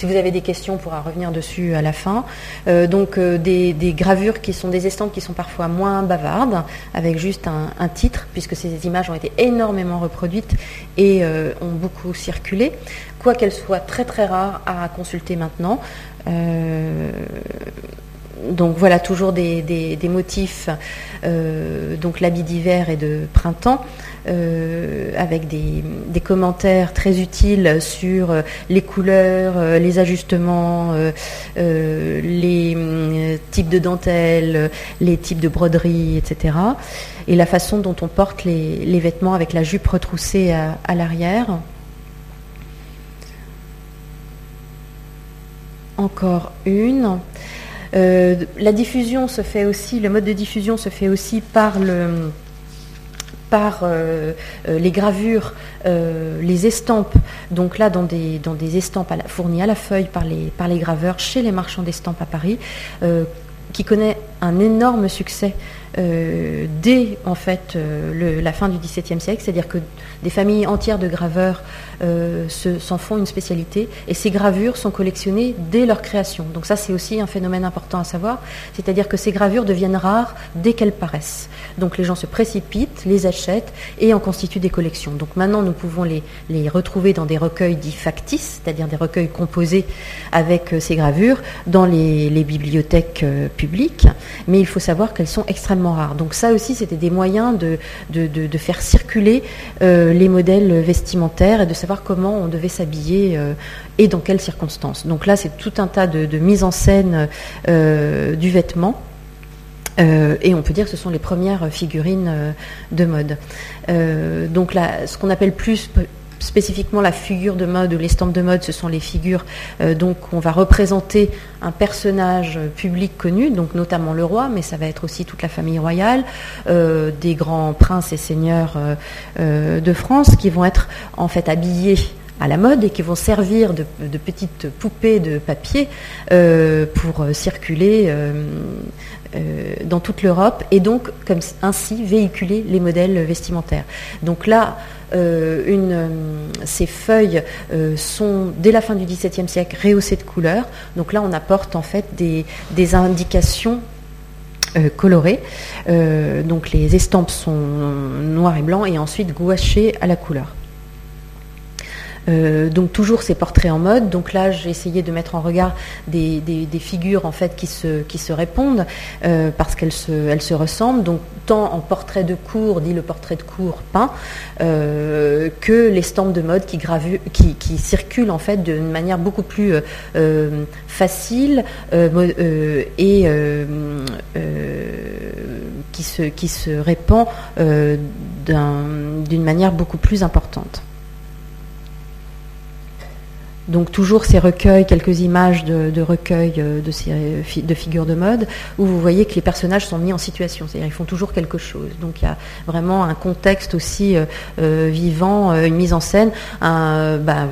Si vous avez des questions, on pourra revenir dessus à la fin. Euh, donc euh, des, gravures qui sont des estampes qui sont parfois moins bavardes, avec juste un, titre, puisque ces images ont été énormément reproduites et euh, ont beaucoup circulé, quoiqu'elles soient très très rares à consulter maintenant. Donc voilà toujours des, motifs, donc l'habit d'hiver et de printemps. Euh, avec des, commentaires très utiles sur euh, les couleurs, euh, les ajustements, les types de dentelles, les types de broderies, etc. Et la façon dont on porte les, vêtements avec la jupe retroussée à, l'arrière. Encore une. La diffusion se fait aussi, le mode de diffusion se fait aussi par euh, euh, les gravures, euh, les estampes, donc là dans des, dans des estampes fournies à la feuille par les, par les graveurs chez les marchands d'estampes à Paris, qui connaît un énorme succès euh, dès en fait euh, la fin du XVIIe siècle, c'est-à-dire que des familles entières de graveurs euh, s'en font une spécialité et ces gravures sont collectionnées dès leur création. Donc ça c'est aussi un phénomène important à savoir, c'est-à-dire que ces gravures deviennent rares dès qu'elles paraissent. Donc les gens se précipitent, les achètent et en constituent des collections. Donc maintenant nous pouvons les, retrouver dans des recueils dits factices, c'est-à-dire des recueils composés avec ces gravures dans les bibliothèques publiques, mais il faut savoir qu'elles sont extrêmement rare. Donc ça aussi, c'était des moyens de, de, faire circuler euh, les modèles vestimentaires et de savoir comment on devait s'habiller euh, et dans quelles circonstances. Donc là, c'est tout un tas de, mise en scène euh, du vêtement. et on peut dire que ce sont les premières figurines de mode. donc là, ce qu'on appelle plus spécifiquement la figure de mode ou l'estampe de mode, ce sont les figures. Euh, donc on va représenter un personnage public connu, donc notamment le roi, mais ça va être aussi toute la famille royale, euh, des grands princes et seigneurs euh, de France qui vont être en fait habillés à la mode et qui vont servir de, petites poupées de papier pour circuler dans toute l'Europe et donc comme ainsi véhiculer les modèles vestimentaires. Donc là, euh, euh, ces feuilles euh, sont, dès la fin du XVIIe siècle, rehaussées de couleurs. Donc là, on apporte en fait des, indications colorées. donc les estampes sont noires et blancs et ensuite gouachées à la couleur. Euh, donc toujours ces portraits en mode. Donc là, j'ai essayé de mettre en regard des, figures en fait qui se, répondent euh, parce qu'elles se, ressemblent. Donc tant en portrait de cours, dit le portrait de cours peint, euh, que les stampes de mode qui, circulent en fait d'une manière beaucoup plus facile et qui, se, qui se répand d'une manière beaucoup plus importante. Donc toujours ces recueils, quelques images de, recueils de, de figures de mode, où vous voyez que les personnages sont mis en situation, c'est-à-dire ils font toujours quelque chose. Donc il y a vraiment un contexte aussi vivant, une mise en scène, bah,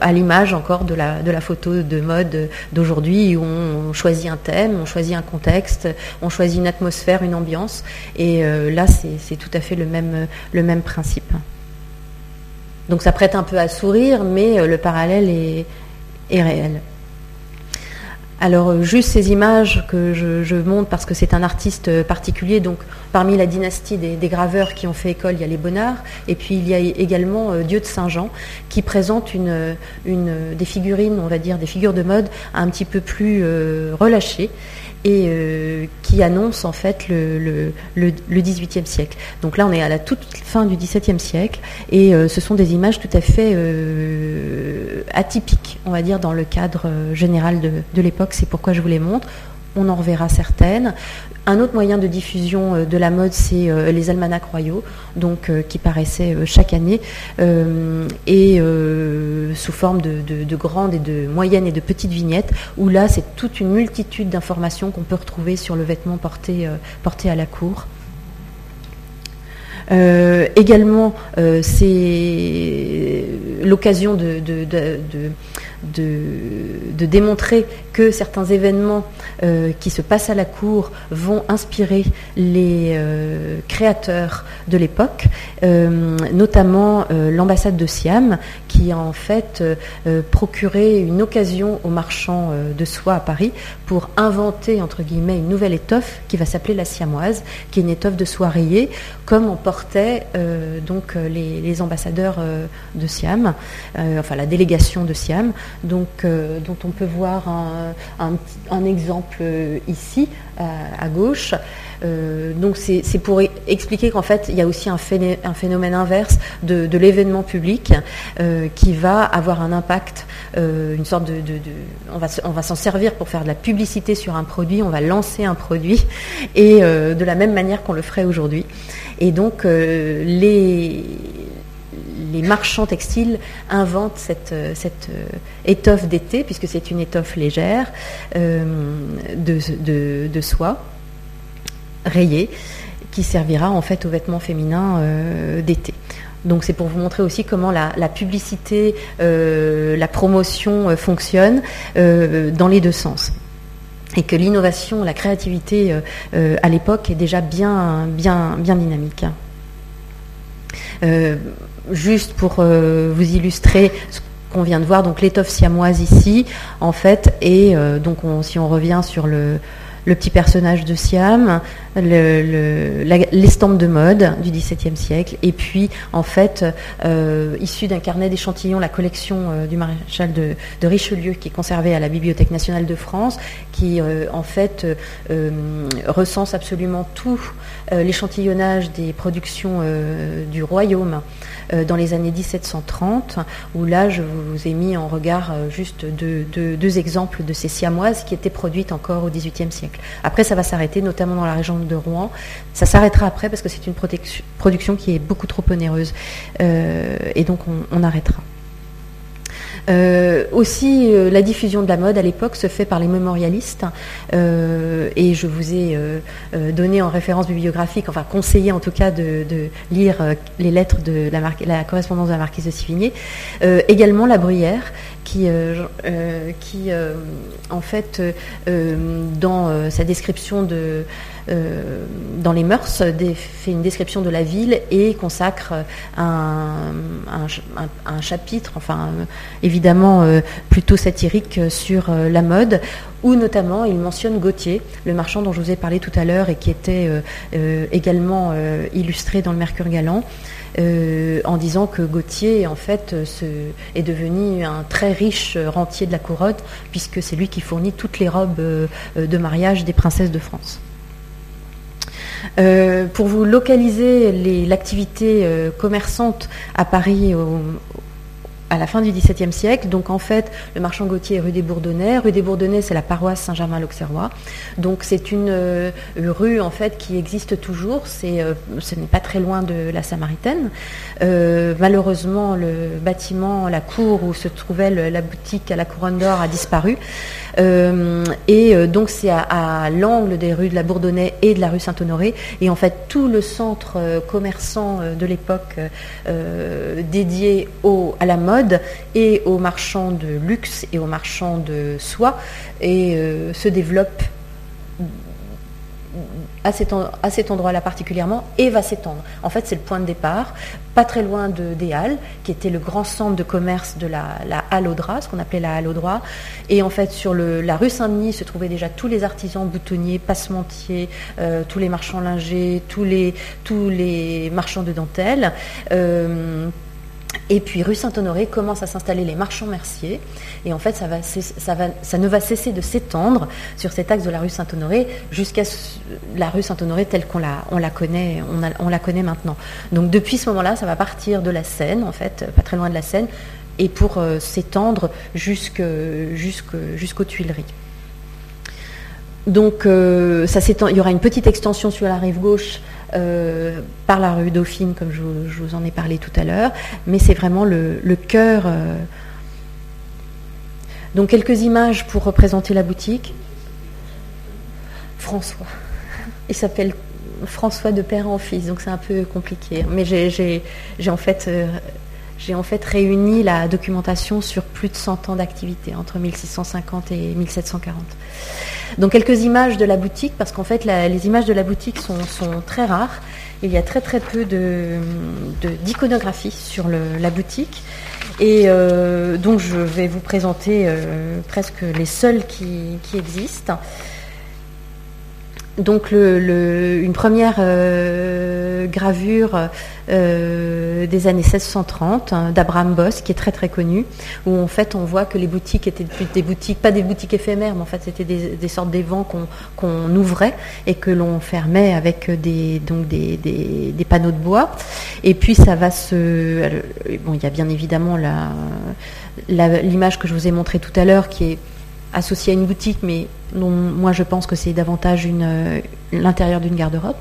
à l'image encore de la, de la photo de mode d'aujourd'hui, où on choisit un thème, on choisit un contexte, on choisit une atmosphère, une ambiance, et là c'est tout à fait le même, le même principe. Donc ça prête un peu à sourire, mais euh, le parallèle est, réel. Alors euh, juste ces images que je, montre parce que c'est un artiste euh, particulier, donc parmi la dynastie des, graveurs qui ont fait école, il y a les Bonnards, et puis il y a également Dieu de Saint-Jean qui présente des figurines, on va dire des figures de mode un petit peu plus relâchées et euh, qui annonce en fait le, le, siècle. Donc là, on est à la toute fin du XVIIe siècle et euh, ce sont des images tout à fait euh, atypiques, on va dire, dans le cadre général de l'époque. C'est pourquoi je vous les montre on en reverra certaines. Un autre moyen de diffusion euh, de la mode, c'est euh, les almanachs royaux, donc euh, qui paraissaient chaque année et sous forme de, grandes et de moyennes et de petites vignettes, où là, c'est toute une multitude d'informations qu'on peut retrouver sur le vêtement porté, à la cour. également, c'est l'occasion de, démontrer que certains événements euh, qui se passent à la cour vont inspirer les euh, créateurs de l'époque, euh, notamment l'ambassade de Siam, qui a en fait procuré une occasion aux marchands de soie à Paris pour inventer, entre guillemets, une nouvelle étoffe qui va s'appeler la siamoise, qui est une étoffe de soie rayée, comme en portaient donc les, ambassadeurs de Siam, enfin la délégation de Siam, donc, dont on peut voir un, un, exemple euh, ici, à, gauche. Euh, donc c'est pour expliquer qu'en fait, il y a aussi un phénomène, inverse de, l'événement public euh, qui va avoir un impact, une sorte de... on va, on va s'en servir pour faire de la publicité sur un produit, on va lancer un produit, et de la même manière qu'on le ferait aujourd'hui. Et donc les les marchands textiles inventent cette, euh, euh, étoffe d'été, puisque c'est une étoffe légère euh, de, soie rayée, qui servira en fait aux vêtements féminins d'été. Donc c'est pour vous montrer aussi comment la, publicité, la promotion fonctionne dans les deux sens et que l'innovation, la créativité à l'époque est déjà bien dynamique juste pour euh, vous illustrer ce qu'on vient de voir, donc l'étoffe siamoise ici, en fait, et euh, donc si on revient sur le, petit personnage de Siam, l'estampe de mode du XVIIe siècle, et puis en fait, euh, issu d'un carnet d'échantillons, la collection du maréchal de, Richelieu qui est conservée à la Bibliothèque nationale de France, qui en fait recense absolument tout l'échantillonnage des productions du royaume dans les années 1730, où là je vous ai mis en regard juste deux, deux exemples de ces siamoises qui étaient produites encore au XVIIIe siècle. Après, ça va s'arrêter, notamment dans la région de Rouen. Ça s'arrêtera après parce que c'est une production qui est beaucoup trop onéreuse. Euh, et donc, on arrêtera. Euh, aussi, euh, la diffusion de la mode à l'époque se fait par les mémorialistes. Euh, et je vous ai donné en référence bibliographique, enfin conseillé en tout cas de, lire les lettres de la, la, correspondance de la marquise de Sivigné. également la Bruyère, qui, qui en fait, dans sa description de euh, dans les mœurs, fait une description de la ville et consacre un, chapitre, enfin évidemment euh, plutôt satirique sur euh, la mode, où notamment il mentionne Gauthier, le marchand dont je vous ai parlé tout à l'heure et qui était également illustré dans le Mercure Galant. en disant que Gauthier en fait est devenu un très riche rentier de la couronne puisque c'est lui qui fournit toutes les robes de mariage des princesses de France. Euh, pour vous localiser l'activité euh, commerçante à Paris à la fin du XVIIe siècle. Donc en fait, le marchand Gauthier est rue des Bourdonnais. Rue des Bourdonnais, c'est la paroisse Saint-Germain-l'Auxerrois. Donc c'est une euh, rue en fait qui existe toujours. Ce n'est pas très loin de la Samaritaine. Malheureusement, le bâtiment, la cour où se trouvait la boutique à la Couronne d'Or a disparu. Et donc c'est à, l'angle des rues de la Bourdonnais et de la rue Saint-Honoré. Et en fait, tout le centre commerçant de l'époque dédié à la mode et aux marchands de luxe et aux marchands de soie euh, se développe à cet, endroit-là particulièrement et va s'étendre. En fait, c'est le point de départ, pas très loin de, des Halles, qui était le grand centre de commerce de la, la Halle au Drap, ce qu'on appelait la Halle au Droit. Et en fait, sur la rue Saint-Denis se trouvaient déjà tous les artisans boutonniers, passementiers, euh, tous les marchands lingers, tous les, tous les marchands de dentelle. Euh, et puis rue Saint-Honoré commence à s'installer les marchands merciers. Et en fait, ça, ne va cesser de s'étendre sur cet axe de la rue Saint-Honoré jusqu'à la rue Saint-Honoré telle qu'on la, on la, connaît, on, la connaît maintenant. Donc depuis ce moment-là, ça va partir de la Seine, en fait, pas très loin de la Seine, et pour euh, s'étendre jusqu'aux Tuileries. Donc euh, il y aura une petite extension sur la rive gauche euh, par la rue Dauphine, comme je, vous en ai parlé tout à l'heure, mais c'est vraiment le, cœur. Donc quelques images pour représenter la boutique. François. Il s'appelle François de père en fils, donc c'est un peu compliqué. Mais j'ai en fait euh, en fait réuni la documentation sur plus de 100 ans d'activité, entre 1650 et 1740. Donc quelques images de la boutique, parce qu'en fait les images de la boutique sont, très rares. Il y a très très peu d'iconographie de, sur la boutique. Et euh, donc je vais vous présenter euh, presque les seuls qui, existent. Donc une première euh, gravure euh, des années 1630 hein, d'Abraham Boss, qui est très très connu, où en fait on voit que les boutiques étaient des boutiques, pas des boutiques éphémères, mais en fait c'était des, sortes d'évents qu'on ouvrait et que l'on fermait avec des, donc des, des, panneaux de bois. Et puis ça va se... Bon, il y a bien évidemment l'image que je vous ai montrée tout à l'heure qui est associée à une boutique, mais dont moi je pense que c'est davantage l'intérieur d'une garde-robe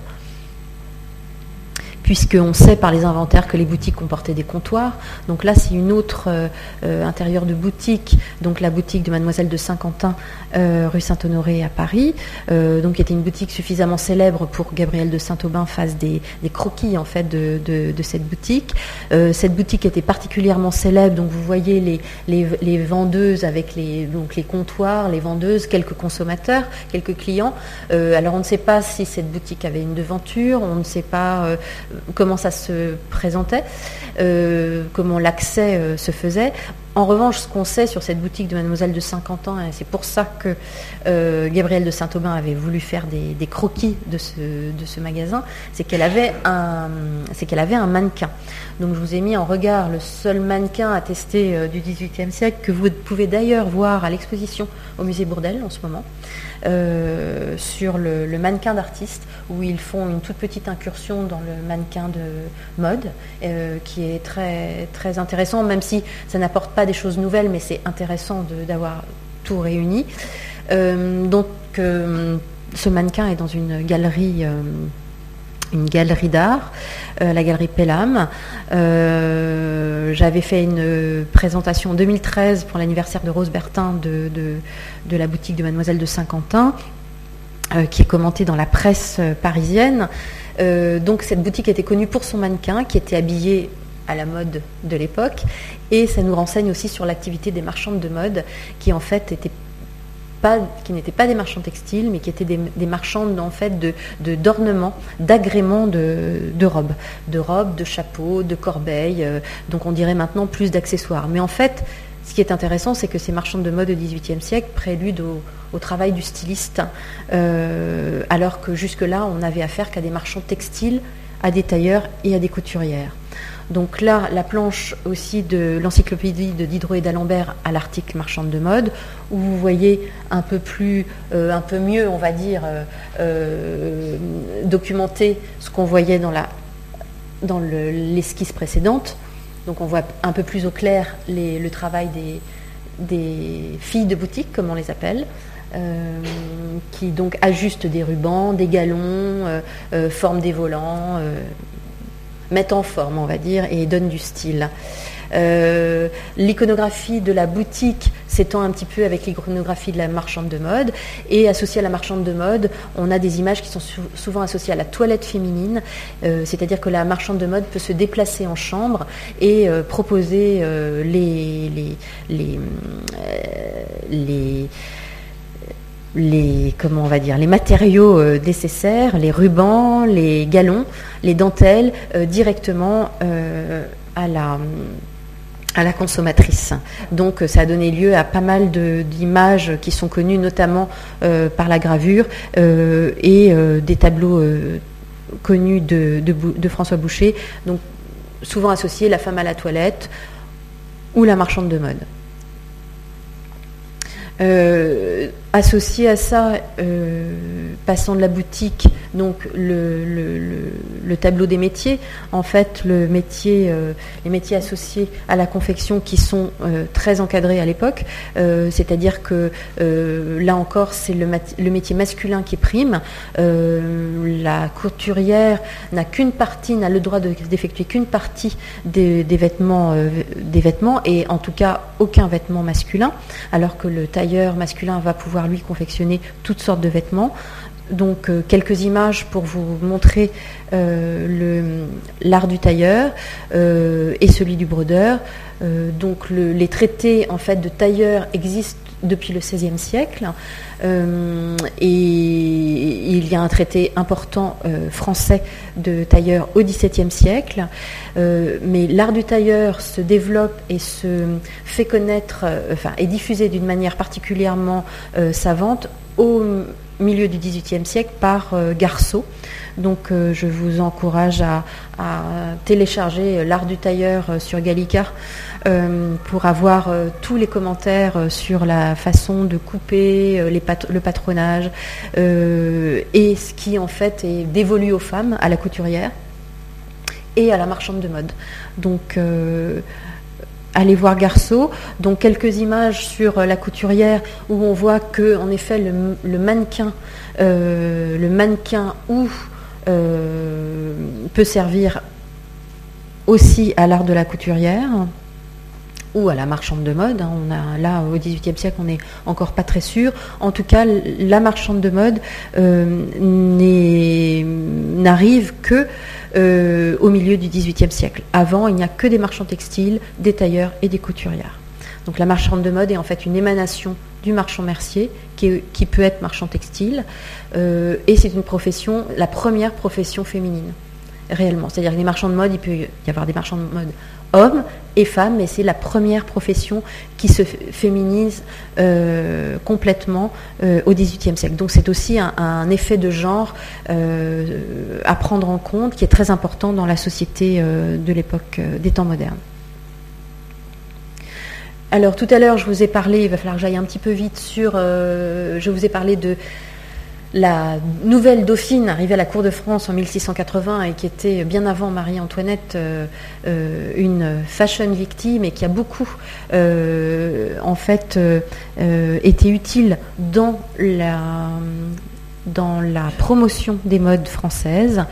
puisqu'on sait par les inventaires que les boutiques comportaient des comptoirs. Donc là, c'est une autre euh, euh, intérieur de boutique, donc la boutique de Mademoiselle de Saint-Quentin, euh, rue Saint-Honoré à Paris, donc qui était une boutique suffisamment célèbre pour que Gabriel de Saint-Aubin fasse des, croquis en fait de, cette boutique. cette boutique était particulièrement célèbre, donc vous voyez les, vendeuses avec les, donc les comptoirs, les vendeuses, quelques consommateurs, quelques clients. alors on ne sait pas si cette boutique avait une devanture, on ne sait pas comment ça se présentait, euh, comment l'accès euh, se faisait. En revanche, ce qu'on sait sur cette boutique de Mademoiselle de 50 ans, et c'est pour ça que euh, Gabrielle de Saint-Aubin avait voulu faire des, croquis de ce, magasin, c'est qu'elle avait, un, qu'elle avait un mannequin. Donc je vous ai mis en regard le seul mannequin attesté du XVIIIe siècle que vous pouvez d'ailleurs voir à l'exposition au musée Bourdelle en ce moment. Euh, sur le, mannequin d'artiste, où ils font une toute petite incursion dans le mannequin de mode, euh, qui est très, très intéressant, même si ça n'apporte pas des choses nouvelles, mais c'est intéressant d'avoir tout réuni. Euh, donc, ce mannequin est dans une galerie une galerie d'art, euh, la galerie Pellam. Euh, j'avais fait une présentation en 2013 pour l'anniversaire de Rose Bertin de, de, la boutique de Mademoiselle de Saint-Quentin, euh, qui est commentée dans la presse parisienne. donc cette boutique était connue pour son mannequin, qui était habillé à la mode de l'époque, et ça nous renseigne aussi sur l'activité des marchandes de mode, qui en fait étaient qui n'étaient pas des marchands textiles, mais qui étaient des, marchands en fait d'ornements, d'agréments de, robes, de robes, de chapeaux, de corbeilles. Euh, donc on dirait maintenant plus d'accessoires. Mais en fait, ce qui est intéressant, c'est que ces marchands de mode au XVIIIe siècle préludent au, travail du styliste, euh, alors que jusque-là, on n'avait affaire qu'à des marchands textiles, à des tailleurs et à des couturières. Donc là, la planche aussi de l'encyclopédie de Diderot et d'Alembert à l'article marchande de mode, où vous voyez un peu plus, euh, un peu mieux, on va dire, euh, euh, documenter ce qu'on voyait dans la dans l'esquisse précédente. Donc on voit un peu plus au clair le travail des, filles de boutique, comme on les appelle, euh, qui donc ajustent des rubans, des galons, forment des volants, mettent en forme, on va dire, et donnent du style. Euh, l'iconographie de la boutique s'étend un petit peu avec l'iconographie de la marchande de mode. Et associée à la marchande de mode, on a des images qui sont souvent associées à la toilette féminine, euh, c'est-à-dire que la marchande de mode peut se déplacer en chambre et euh, proposer les, les, les, les comment on va dire les matériaux nécessaires, les rubans, les galons, les dentelles directement à la à la consommatrice. Donc ça a donné lieu à pas mal d'images qui sont connues notamment euh, par la gravure euh, et euh, des tableaux connus de, de, François Boucher, donc souvent associés la femme à la toilette ou la marchande de mode. Associé à ça, passant de la boutique donc le, le, tableau des métiers, en fait, euh, les métiers associés à la confection qui sont euh, très encadrés à l'époque, euh, c'est-à-dire que là encore, c'est le, métier masculin qui prime. la couturière n'a qu'une partie, n'a le droit d'effectuer qu'une partie des vêtements, et en tout cas aucun vêtement masculin, alors que le tailleur masculin va pouvoir lui confectionner toutes sortes de vêtements donc euh, quelques images pour vous montrer euh, l'art du tailleur euh, et celui du brodeur. donc les traités en fait de tailleur existent depuis le XVIe siècle et il y a un traité important français de tailleur au XVIIe siècle. mais l'art du tailleur se développe et se fait connaître, enfin est diffusé d'une manière particulièrement savante au milieu du XVIIIe siècle par euh, Garceau. Donc euh, je vous encourage à, télécharger L'art du tailleur euh, sur Gallica pour avoir tous les commentaires sur la façon de couper, le patronage et ce qui en fait est dévolu aux femmes, à la couturière et à la marchande de mode. Donc allez voir Garceau. Donc quelques images sur la couturière où on voit que en effet le, mannequin, euh, le mannequin ou euh, peut servir aussi à l'art de la couturière ou à la marchande de mode. Hein. On a, là, au XVIIIe siècle, on n'est encore pas très sûr. En tout cas, la marchande de mode euh, n'arrive que euh, au milieu du XVIIIe siècle. Avant, il n'y a que des marchands textiles, des tailleurs et des couturières. Donc la marchande de mode est en fait une émanation du marchand mercier, qui, peut être marchand textile, euh, et c'est une profession, la première profession féminine, réellement. C'est-à-dire que les marchands de mode, il peut y avoir des marchands de mode hommes et femmes, mais c'est la première profession qui se féminise euh, complètement euh, au XVIIIe siècle. Donc c'est aussi un, effet de genre euh, à prendre en compte qui est très important dans la société de l'époque des temps modernes. Alors tout à l'heure, je vous ai parlé, il va falloir que j'aille un petit peu vite sur, je vous ai parlé de la nouvelle dauphine arrivée à la cour de France en 1680 et qui était bien avant Marie-Antoinette euh, euh, une fashion victime et qui a beaucoup euh, en fait été utile dans la dans la promotion des modes françaises.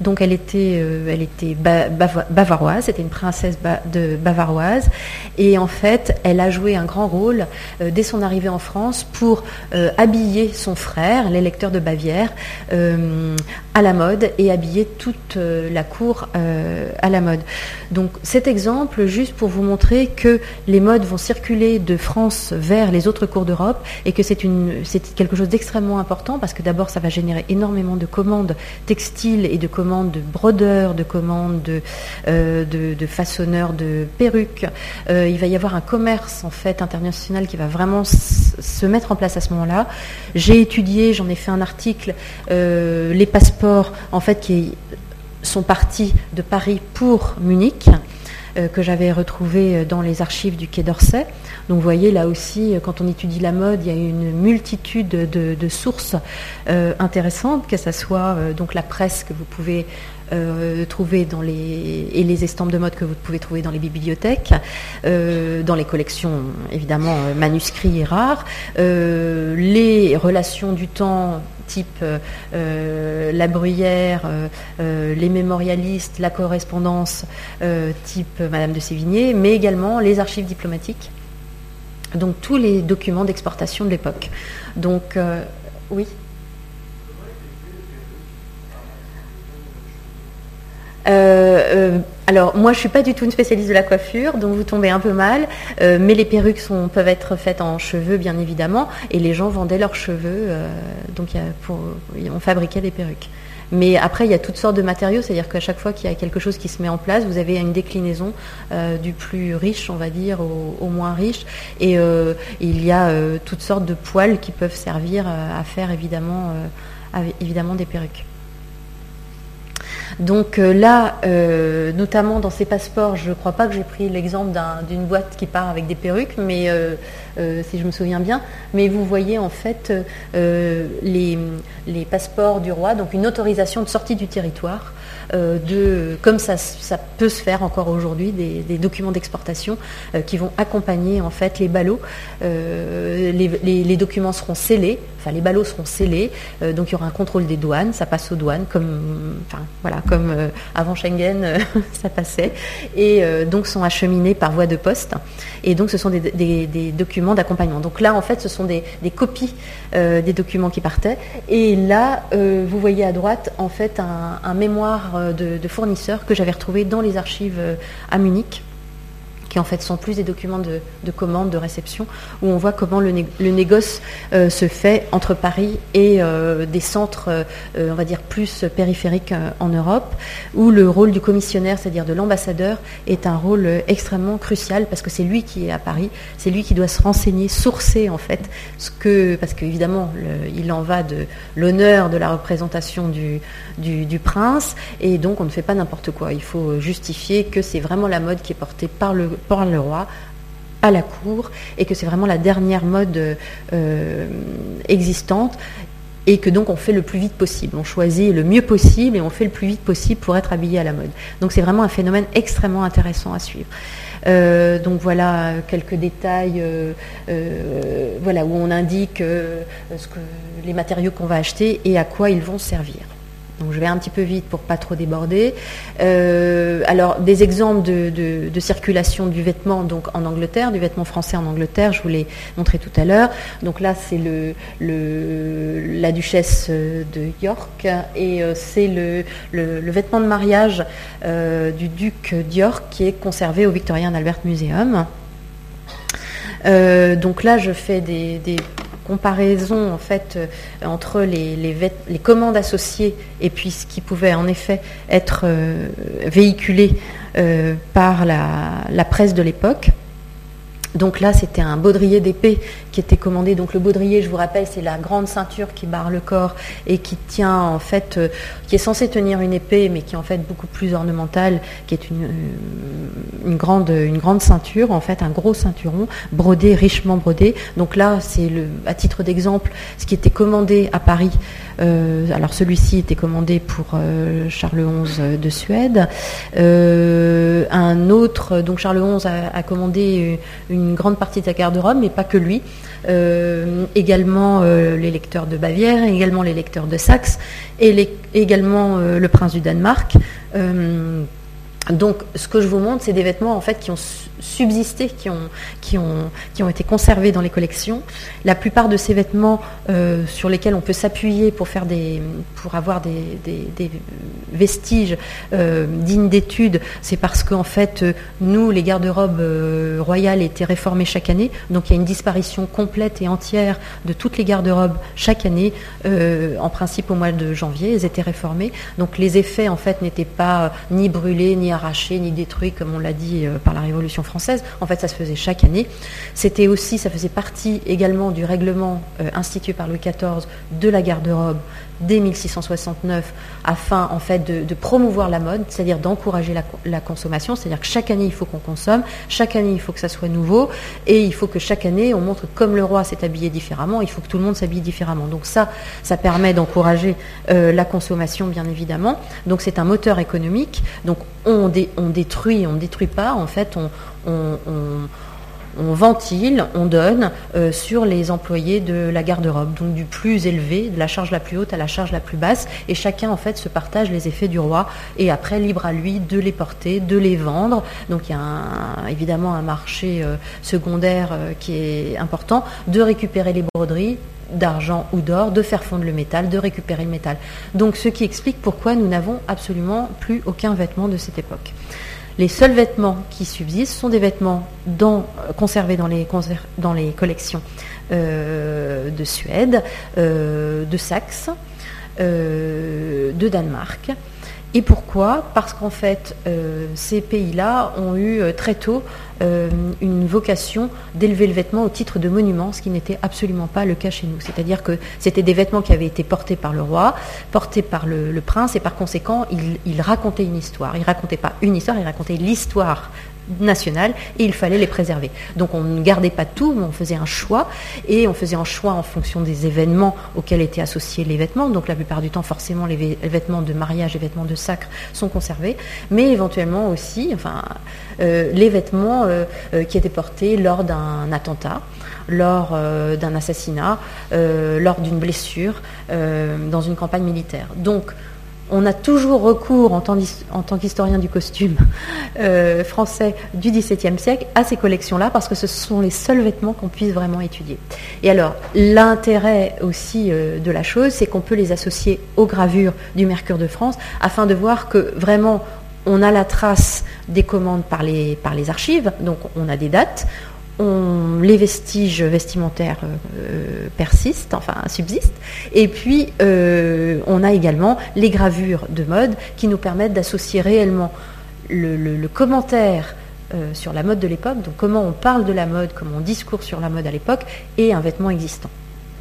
Donc elle était, euh, elle était bavaroise, c'était une princesse de bavaroise. Et en fait, elle a joué un grand rôle euh, dès son arrivée en France pour euh, habiller son frère, l'électeur de Bavière, à la mode et habiller toute la cour à la mode. Donc cet exemple, juste pour vous montrer que les modes vont circuler de France vers les autres cours d'Europe et que c'est quelque chose d'extrêmement important parce que d'abord ça va générer énormément de commandes textiles et de commandes de brodeurs, de commandes de, euh, façonneurs de perruques. Euh, il va y avoir un commerce international qui va vraiment se mettre en place à ce moment-là. J'ai étudié, j'en ai fait un article, euh, les passeports en fait qui sont partis de Paris pour Munich. Que j'avais retrouvées dans les archives du Quai d'Orsay. Donc vous voyez là aussi, quand on étudie la mode, il y a une multitude de, sources intéressantes, que ce soit donc la presse que vous pouvez euh, trouver dans les et les estampes de mode que vous pouvez trouver dans les bibliothèques, euh, dans les collections évidemment euh, manuscrits et rares, les relations du temps type la bruyère, les mémorialistes, la correspondance type Madame de Sévigné, mais également les archives diplomatiques. Donc tous les documents d'exportation de l'époque. Donc oui. Euh, euh, alors moi je suis pas du tout une spécialiste de la coiffure, donc vous tombez un peu mal, euh, mais les perruques peuvent être faites en cheveux bien évidemment, et les gens vendaient leurs cheveux, donc on fabriquait des perruques. Mais après, il y a toutes sortes de matériaux, c'est-à-dire qu'à chaque fois qu'il y a quelque chose qui se met en place, vous avez une déclinaison du plus riche, on va dire, au, moins riche. Et il y a toutes sortes de poils qui peuvent servir à faire évidemment des perruques. Donc euh, là, euh, notamment dans ces passeports, je ne crois pas que j'ai pris l'exemple d'une boîte qui part avec des perruques, mais euh, si je me souviens bien. Mais vous voyez en fait les, passeports du roi, donc une autorisation de sortie du territoire. De, comme ça, peut se faire encore aujourd'hui, des, documents d'exportation qui vont accompagner en fait les ballots. Les, documents seront scellés, enfin les ballots seront scellés, donc il y aura un contrôle des douanes, ça passe aux douanes, comme, enfin voilà, comme euh, avant Schengen, euh, ça passait, et euh, donc sont acheminés par voie de poste. Et donc ce sont des, documents d'accompagnement. Donc là, en fait, ce sont des, copies des documents qui partaient. Et là, vous voyez à droite, en fait, un, mémoire de, de fournisseur que j'avais retrouvé dans les archives à Munich qui en fait sont plus des documents de, commande, de réception, où on voit comment le, négoce euh, se fait entre Paris et euh, des centres, euh, on va dire, plus périphériques en Europe, où le rôle du commissionnaire, c'est-à-dire de l'ambassadeur, est un rôle extrêmement crucial parce que c'est lui qui est à Paris, c'est lui qui doit se renseigner, sourcer en fait, ce que, parce qu'évidemment, il en va de l'honneur de la représentation du, du, prince, et donc on ne fait pas n'importe quoi. Il faut justifier que c'est vraiment la mode qui est portée par le, par le roi à la cour et que c'est vraiment la dernière mode euh, existante et que donc on fait le plus vite possible. On choisit le mieux possible et on fait le plus vite possible pour être habillé à la mode. Donc c'est vraiment un phénomène extrêmement intéressant à suivre. Euh, donc voilà quelques détails euh, voilà, où on indique les matériaux qu'on va acheter et à quoi ils vont servir. Donc je vais un petit peu vite pour pas trop déborder. Euh, alors des exemples de, circulation du vêtement donc en Angleterre, du vêtement français en Angleterre, je vous l'ai montré tout à l'heure. Donc là c'est le, la duchesse de York et euh, c'est le, vêtement de mariage euh, du duc d'York qui est conservé au Victorian Albert Museum. donc là, je fais des, comparaison en fait euh, entre les, commandes associées et puis ce qui pouvait en effet être euh, véhiculé euh, par la, presse de l'époque. Donc là, c'était un baudrier d'épée qui était commandé. Donc le baudrier, je vous rappelle, c'est la grande ceinture qui barre le corps et qui tient en fait, euh, qui est censée tenir une épée, mais qui est en fait beaucoup plus ornementale, qui est une, euh, une, grande, une grande ceinture, en fait, un gros ceinturon brodé, richement brodé. Donc là, c'est le, à titre d'exemple, ce qui était commandé à Paris. Euh, alors celui-ci était commandé pour Charles XI de Suède. un autre, donc Charles XI a, a commandé une grande partie de sa garde-robe, mais pas que lui. Euh, également euh, les lecteurs de Bavière, également les lecteurs de Saxe, et également euh, le prince du Danemark. Donc, ce que je vous montre, c'est des vêtements en fait qui ont subsisté, qui ont, qui, ont, qui ont été conservés dans les collections. La plupart de ces vêtements euh, sur lesquels on peut s'appuyer pour, faire des, pour avoir des, vestiges euh, dignes d'étude, c'est parce qu'en fait, euh, nous, les garde-robes royales étaient réformées chaque année. Donc il y a une disparition complète et entière de toutes les garde-robes chaque année. en principe, au mois de janvier, elles étaient réformées. Donc les effets, en fait, n'étaient pas ni brûlés, ni arrachés, ni détruits, comme on l'a dit par la Révolution française en fait, ça se faisait chaque année. C'était aussi, ça faisait partie également du règlement euh, institué par Louis XIV de la garde-robe dès 1669 afin en fait de, promouvoir la mode, c'est-à-dire d'encourager la, consommation, c'est-à-dire que chaque année il faut qu'on consomme, chaque année il faut que ça soit nouveau et il faut que chaque année on montre comme le roi s'est habillé différemment, il faut que tout le monde s'habille différemment. Donc ça, ça permet d'encourager euh, la consommation bien évidemment. Donc c'est un moteur économique. Donc on, détruit, on ne détruit pas, en fait on on ventile, on donne euh, sur les employés de la garde-robe, donc du plus élevé, de la charge la plus haute à la charge la plus basse, et chacun en fait se partage les effets du roi, et après libre à lui de les porter, de les vendre. Donc il y a évidemment un marché euh, secondaire euh, qui est important, de récupérer les broderies, d'argent ou d'or, de faire fondre le métal, de récupérer le métal. Donc ce qui explique pourquoi nous n'avons absolument plus aucun vêtement de cette époque. Les seuls vêtements qui subsistent sont des vêtements euh, conservés dans les, collections euh, de Suède, euh, de Saxe, de Danemark et pourquoi Parce qu'en fait, euh, ces pays-là ont eu euh, très tôt euh, une vocation d'élever le vêtement au titre de monument, ce qui n'était absolument pas le cas chez nous. C'est-à-dire que c'était des vêtements qui avaient été portés par le roi, portés par le, prince, et par conséquent, il, il racontait une histoire. Il ne racontait pas une histoire, il racontait l'histoire nationales et il fallait les préserver. Donc on ne gardait pas tout, mais on faisait un choix et on faisait un choix en fonction des événements auxquels étaient associés les vêtements. Donc la plupart du temps, forcément, les vêtements de mariage et vêtements de sacre sont conservés, mais éventuellement aussi, enfin, euh, les vêtements euh, euh, qui étaient portés lors d'un attentat lors d'un assassinat, lors d'une blessure, dans une campagne militaire. Donc, on a toujours recours en tant, qu'historien du costume euh, français du XVIIe siècle à ces collections-là parce que ce sont les seuls vêtements qu'on puisse vraiment étudier. Et alors, l'intérêt aussi euh, de la chose, c'est qu'on peut les associer aux gravures du Mercure de France afin de voir que vraiment on a la trace des commandes par les, par les archives, donc on a des dates, les vestiges vestimentaires euh, euh, persistent, enfin subsistent, et puis euh, on a également les gravures de mode qui nous permettent d'associer réellement le, commentaire sur la mode de l'époque, donc comment on parle de la mode, comment on discourt sur la mode à l'époque, et un vêtement existant.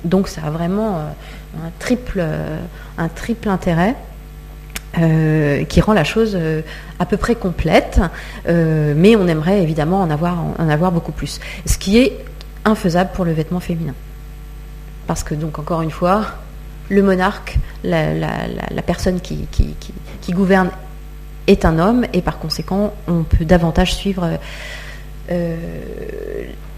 Donc ça a vraiment un triple, un triple intérêt. Euh, qui rend la chose euh, à peu près complète, euh, mais on aimerait évidemment en avoir, beaucoup plus. Ce qui est infaisable pour le vêtement féminin. Parce que donc encore une fois, le monarque, la, personne qui, gouverne est un homme et par conséquent on peut davantage suivre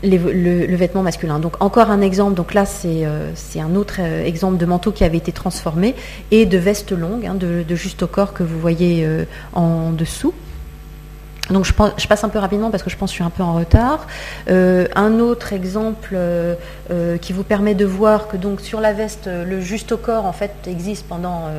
le, vêtement masculin. Donc encore un exemple, donc là c'est euh, un autre euh, exemple de manteau qui avait été transformé et de veste longue, hein, de, juste au corps que vous voyez euh, en dessous. Donc je, je, passe un peu rapidement parce que je pense que je suis un peu en retard. un autre exemple qui vous permet de voir que donc sur la veste, le juste au corps en fait existe pendant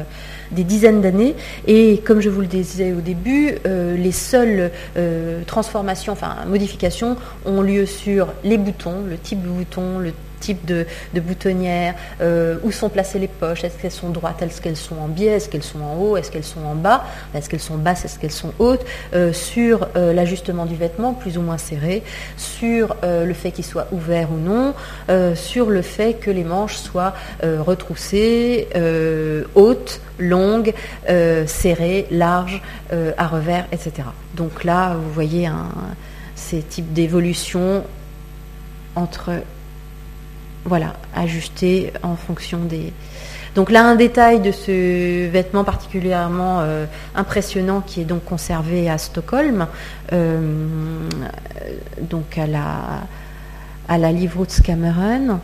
des dizaines d'années. Et comme je vous le disais au début, euh, les seules euh, transformations, enfin modifications, ont lieu sur les boutons, le type de bouton, le type de, boutonnière, euh, où sont placées les poches, est-ce qu'elles sont droites, est-ce qu'elles sont en biais, est-ce qu'elles sont en haut, est-ce qu'elles sont en bas, est-ce qu'elles sont basses, est-ce qu'elles sont hautes, euh, sur euh, l'ajustement du vêtement plus ou moins serré, sur le fait qu'il soit ouvert ou non, sur le fait que les manches soient retroussées, hautes, longues, serrées, larges, à revers, etc. Donc là, vous voyez ces types d'évolution entre voilà, ajuster en fonction des. Donc là, un détail de ce vêtement particulièrement euh, impressionnant qui est donc conservé à Stockholm, euh, donc à la, à la Cameron,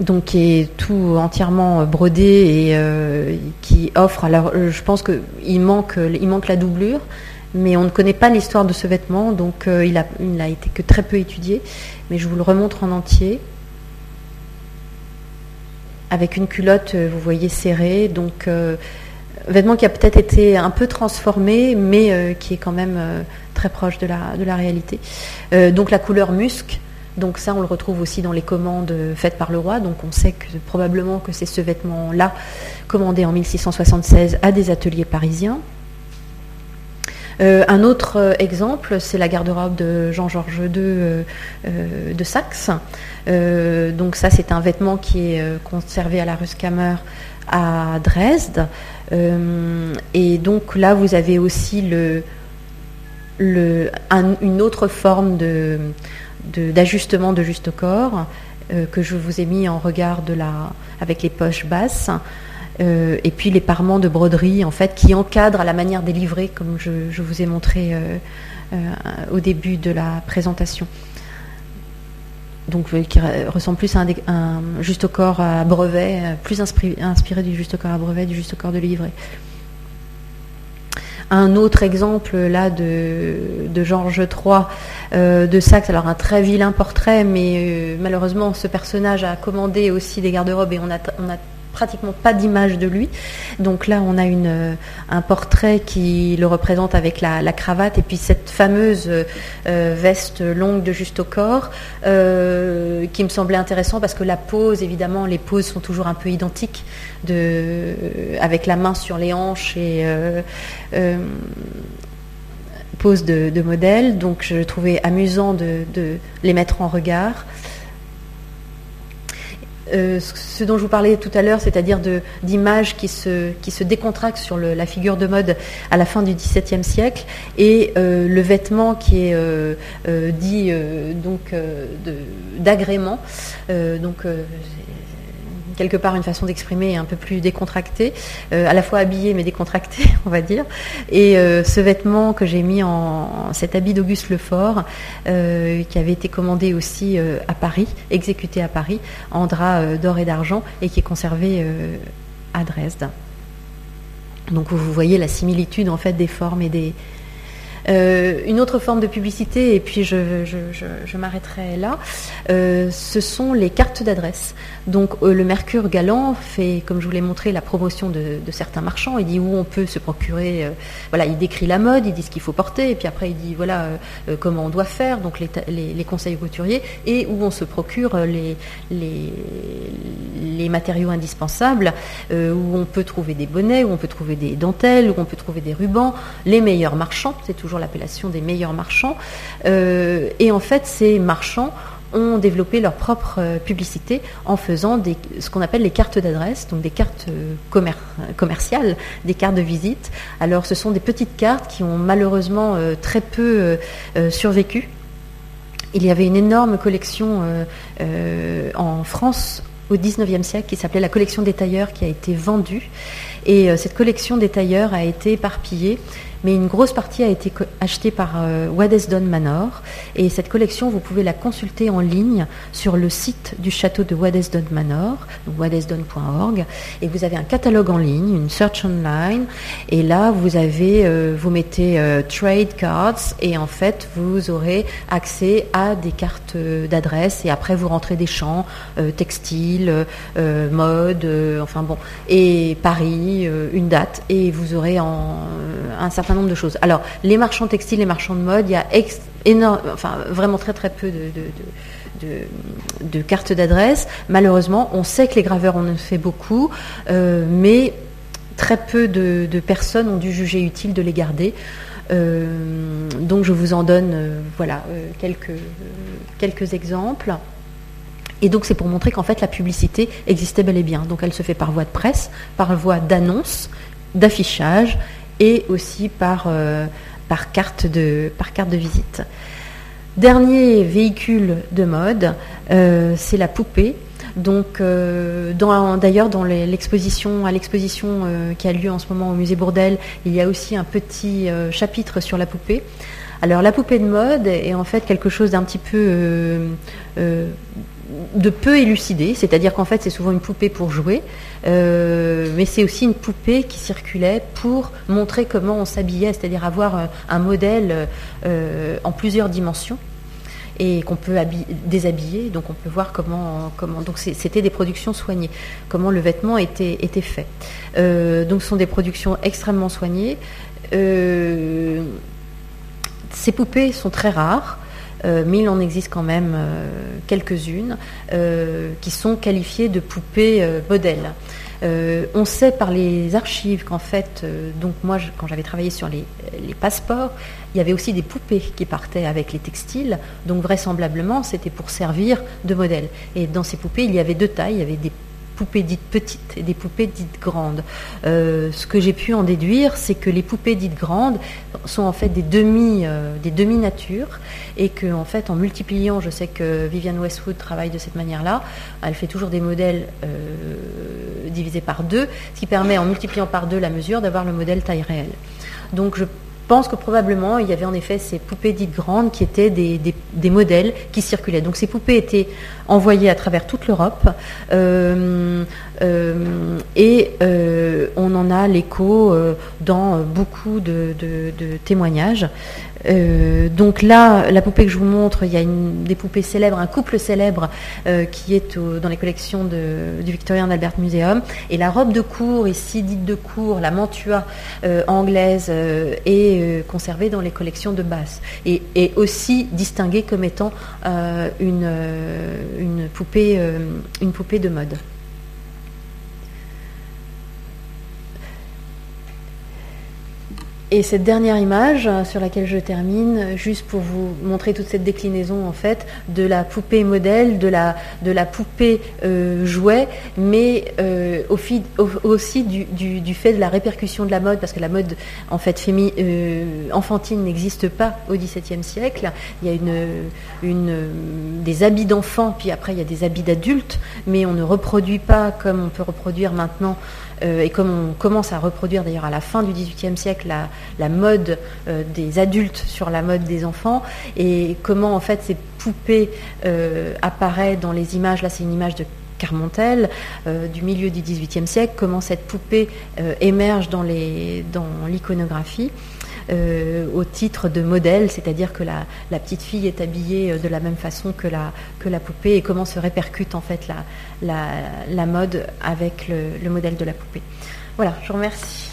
donc qui est tout entièrement brodé et euh, qui offre. Alors, je pense qu'il manque, il manque la doublure, mais on ne connaît pas l'histoire de ce vêtement, donc il n'a il a été que très peu étudié mais je vous le remontre en entier. Avec une culotte, euh, vous voyez, serrée, donc euh, vêtement qui a peut-être été un peu transformé, mais euh, qui est quand même très proche de la, de la réalité. donc la couleur musc, donc ça on le retrouve aussi dans les commandes faites par le roi, donc on sait que probablement que c'est ce vêtement-là commandé en 1676 à des ateliers parisiens. Un autre exemple, c'est la garde-robe de Jean-Georges II de Saxe. donc ça, c'est un vêtement qui est conservé à la Ruskammer à Dresde. et donc là, vous avez aussi une autre forme d'ajustement de, juste corps euh, que je vous ai mis en regard de la, avec les poches basses. Euh, et puis les parements de broderie en fait qui encadrent à la manière des livrets comme je, vous ai montré euh, au début de la présentation. Donc qui ressemble plus à un, juste corps à brevet, plus inspiré, du juste corps à brevet, du juste corps de livret. Un autre exemple là de, Georges III euh, de Saxe, alors un très vilain portrait, mais euh, malheureusement ce personnage a commandé aussi des garde-robes et on a pratiquement pas d'image de lui. Donc là, on a une, euh, un portrait qui le représente avec la, cravate et puis cette fameuse euh, veste longue de juste au corps, euh, qui me semblait intéressant parce que la pose, évidemment, les poses sont toujours un peu identiques, de, avec la main sur les hanches et pose de, modèle. Donc je trouvais amusant de les mettre en regard. Euh, ce dont je vous parlais tout à l'heure, c'est-à-dire d'images qui se, décontractent sur la figure de mode à la fin du XVIIe siècle, et euh, le vêtement qui est euh, dit donc d'agrément. donc quelque part une façon d'exprimer un peu plus décontractée, euh, à la fois habillée mais décontractée, on va dire. Et euh, ce vêtement que j'ai mis en, cet habit d'Auguste Lefort, euh, qui avait été commandé aussi à Paris, exécuté à Paris, en drap d'or et d'argent, et qui est conservé à Dresde. Donc vous voyez la similitude en fait des formes et des, euh, une autre forme de publicité, et puis je, m'arrêterai là, euh, ce sont les cartes d'adresse. Donc euh, le Mercure Galant fait, comme je vous l'ai montré, la promotion de, certains marchands. Il dit où on peut se procurer. voilà, il décrit la mode, il dit ce qu'il faut porter, et puis après il dit voilà comment on doit faire, donc les, conseils couturiers, et où on se procure les, les, matériaux indispensables, où on peut trouver des bonnets, où on peut trouver des dentelles, où on peut trouver des rubans, les meilleurs marchands, c'est toujours l'appellation des meilleurs marchands. Euh, et en fait, ces marchands ont développé leur propre euh, publicité en faisant ce qu'on appelle les cartes d'adresse, donc des cartes euh, commerciales, des cartes de visite. Alors ce sont des petites cartes qui ont malheureusement très peu survécu. Il y avait une énorme collection en France au 19e siècle qui s'appelait la collection des tailleurs qui a été vendue. Et cette collection des tailleurs a été éparpillée mais une grosse partie a été achetée par euh, Waddesdon Manor. Et cette collection, vous pouvez la consulter en ligne sur le site du château de Waddesdon Manor, waddesdon.org. Et vous avez un catalogue en ligne, une search online. Et là, vous avez, euh, vous mettez euh, trade cards et en fait, vous aurez accès à des cartes d'adresse. Et après, vous rentrez des champs, textile, mode, enfin bon, et Paris, une date. Et vous aurez en, un certain nombre de choses. Alors, les marchands textiles, les marchands de mode, il y a énorme, enfin, vraiment très très peu de, cartes d'adresse. Malheureusement, on sait que les graveurs en ont fait beaucoup, euh, mais très peu de, personnes ont dû juger utile de les garder. Euh, donc je vous en donne euh, voilà, quelques, quelques exemples. Et donc c'est pour montrer qu'en fait la publicité existait bel et bien. Donc elle se fait par voie de presse, par voie d'annonce, d'affichage et aussi par, euh, par, carte, de, par carte de visite. Dernier véhicule de mode, euh, c'est la poupée. Donc, euh, d'ailleurs, dans l'exposition, à l'exposition qui a lieu en ce moment au musée Bourdelle, il y a aussi un petit chapitre sur la poupée. Alors, la poupée de mode est en fait quelque chose d'un petit peu de peu élucidé, c'est-à-dire qu'en fait c'est souvent une poupée pour jouer, euh, mais c'est aussi une poupée qui circulait pour montrer comment on s'habillait, c'est-à-dire avoir euh, un modèle euh, en plusieurs dimensions et qu'on peut déshabiller, donc on peut voir comment, donc c'était des productions soignées, comment le vêtement était, était fait. donc ce sont des productions extrêmement soignées. ces poupées sont très rares. Euh, mais il en existe quand même euh, quelques-unes euh, qui sont qualifiées de poupées modèles. on sait par les archives qu'en fait, donc moi, quand j'avais travaillé sur les, passeports, il y avait aussi des poupées qui partaient avec les textiles. Donc vraisemblablement, c'était pour servir de modèle. Et dans ces poupées, il y avait deux tailles. Il y avait des poupées dites petites et des poupées dites grandes. Euh, ce que j'ai pu en déduire, c'est que les poupées dites grandes sont en fait des demi, euh, et que en fait, en multipliant, je sais que Viviane Westwood travaille de cette manière-là. Elle fait toujours des modèles euh, divisés par deux, ce qui permet, en multipliant par deux la mesure, d'avoir le modèle taille réelle. Donc je pense que probablement il y avait en effet ces poupées dites grandes qui étaient des, modèles qui circulaient. Donc ces poupées étaient envoyées à travers toute l'Europe euh, euh, et euh, on en a l'écho dans beaucoup de témoignages. Euh, donc là, la poupée que je vous montre, il y a des poupées célèbres, un couple célèbre euh, qui est dans les collections du Victorian Albert Museum. Et la robe de cour, ici dite de cour, la mantua euh, anglaise, est conservée dans les collections de Basse. Et, aussi distinguée comme étant une, poupée, une poupée de mode. Et cette dernière image euh, sur laquelle je termine, juste pour vous montrer toute cette déclinaison en fait de la poupée modèle, de la, poupée euh, jouet, mais euh, au aussi du, fait de la répercussion de la mode, parce que la mode en fait enfantine n'existe pas au XVIIe siècle. Il y a des habits d'enfants, puis après il y a des habits d'adultes, mais on ne reproduit pas comme on peut reproduire maintenant euh, et comme on commence à reproduire d'ailleurs à la fin du XVIIIe siècle la, mode euh, des adultes sur la mode des enfants, et comment en fait ces poupées euh, apparaissent dans les images, là c'est une image de Carmontel du milieu du XVIIIe siècle, comment cette poupée émerge dans l'iconographie. Euh, au titre de modèle, c'est-à-dire que la, petite fille est habillée euh, de la même façon que la, que la poupée et comment se répercute en fait la, la, mode avec le, modèle de la poupée. Voilà, je vous remercie.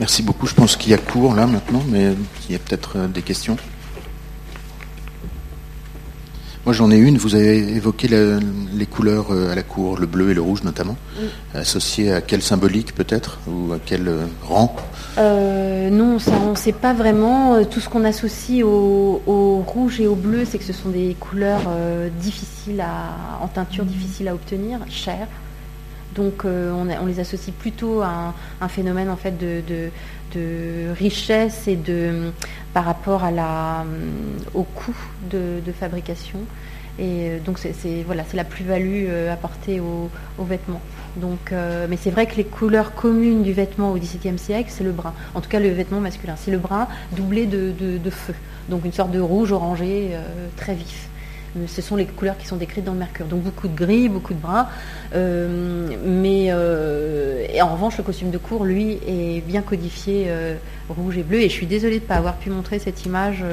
Merci beaucoup. Je pense qu'il y a cours là maintenant, mais il y a peut-être euh, des questions. Moi, j'en ai une. Vous avez évoqué les couleurs euh, à la cour, le bleu et le rouge notamment, associées à quelle symbolique peut-être ou à quel euh, rang? Euh, Non, on ne sait pas vraiment. Tout ce qu'on associe au, rouge et au bleu, c'est que ce sont des couleurs difficiles à, en teinture, difficiles à obtenir, chères. Donc, on, les associe plutôt à un, phénomène en fait de, richesse et de par rapport à la, au coût de, fabrication. Et euh, donc c'est voilà, c'est la plus-value euh, apportée aux, vêtements. Euh, mais c'est vrai que les couleurs communes du vêtement au XVIIe siècle, c'est le brun. En tout cas, le vêtement masculin, c'est le brun doublé de, feu. Donc une sorte de rouge orangé très vif ce sont les couleurs qui sont décrites dans le mercure. Donc beaucoup de gris, beaucoup de brun. Euh, mais euh, en revanche, le costume de cour, lui, est bien codifié euh, rouge et bleu. Et je suis désolée de ne pas avoir pu montrer cette image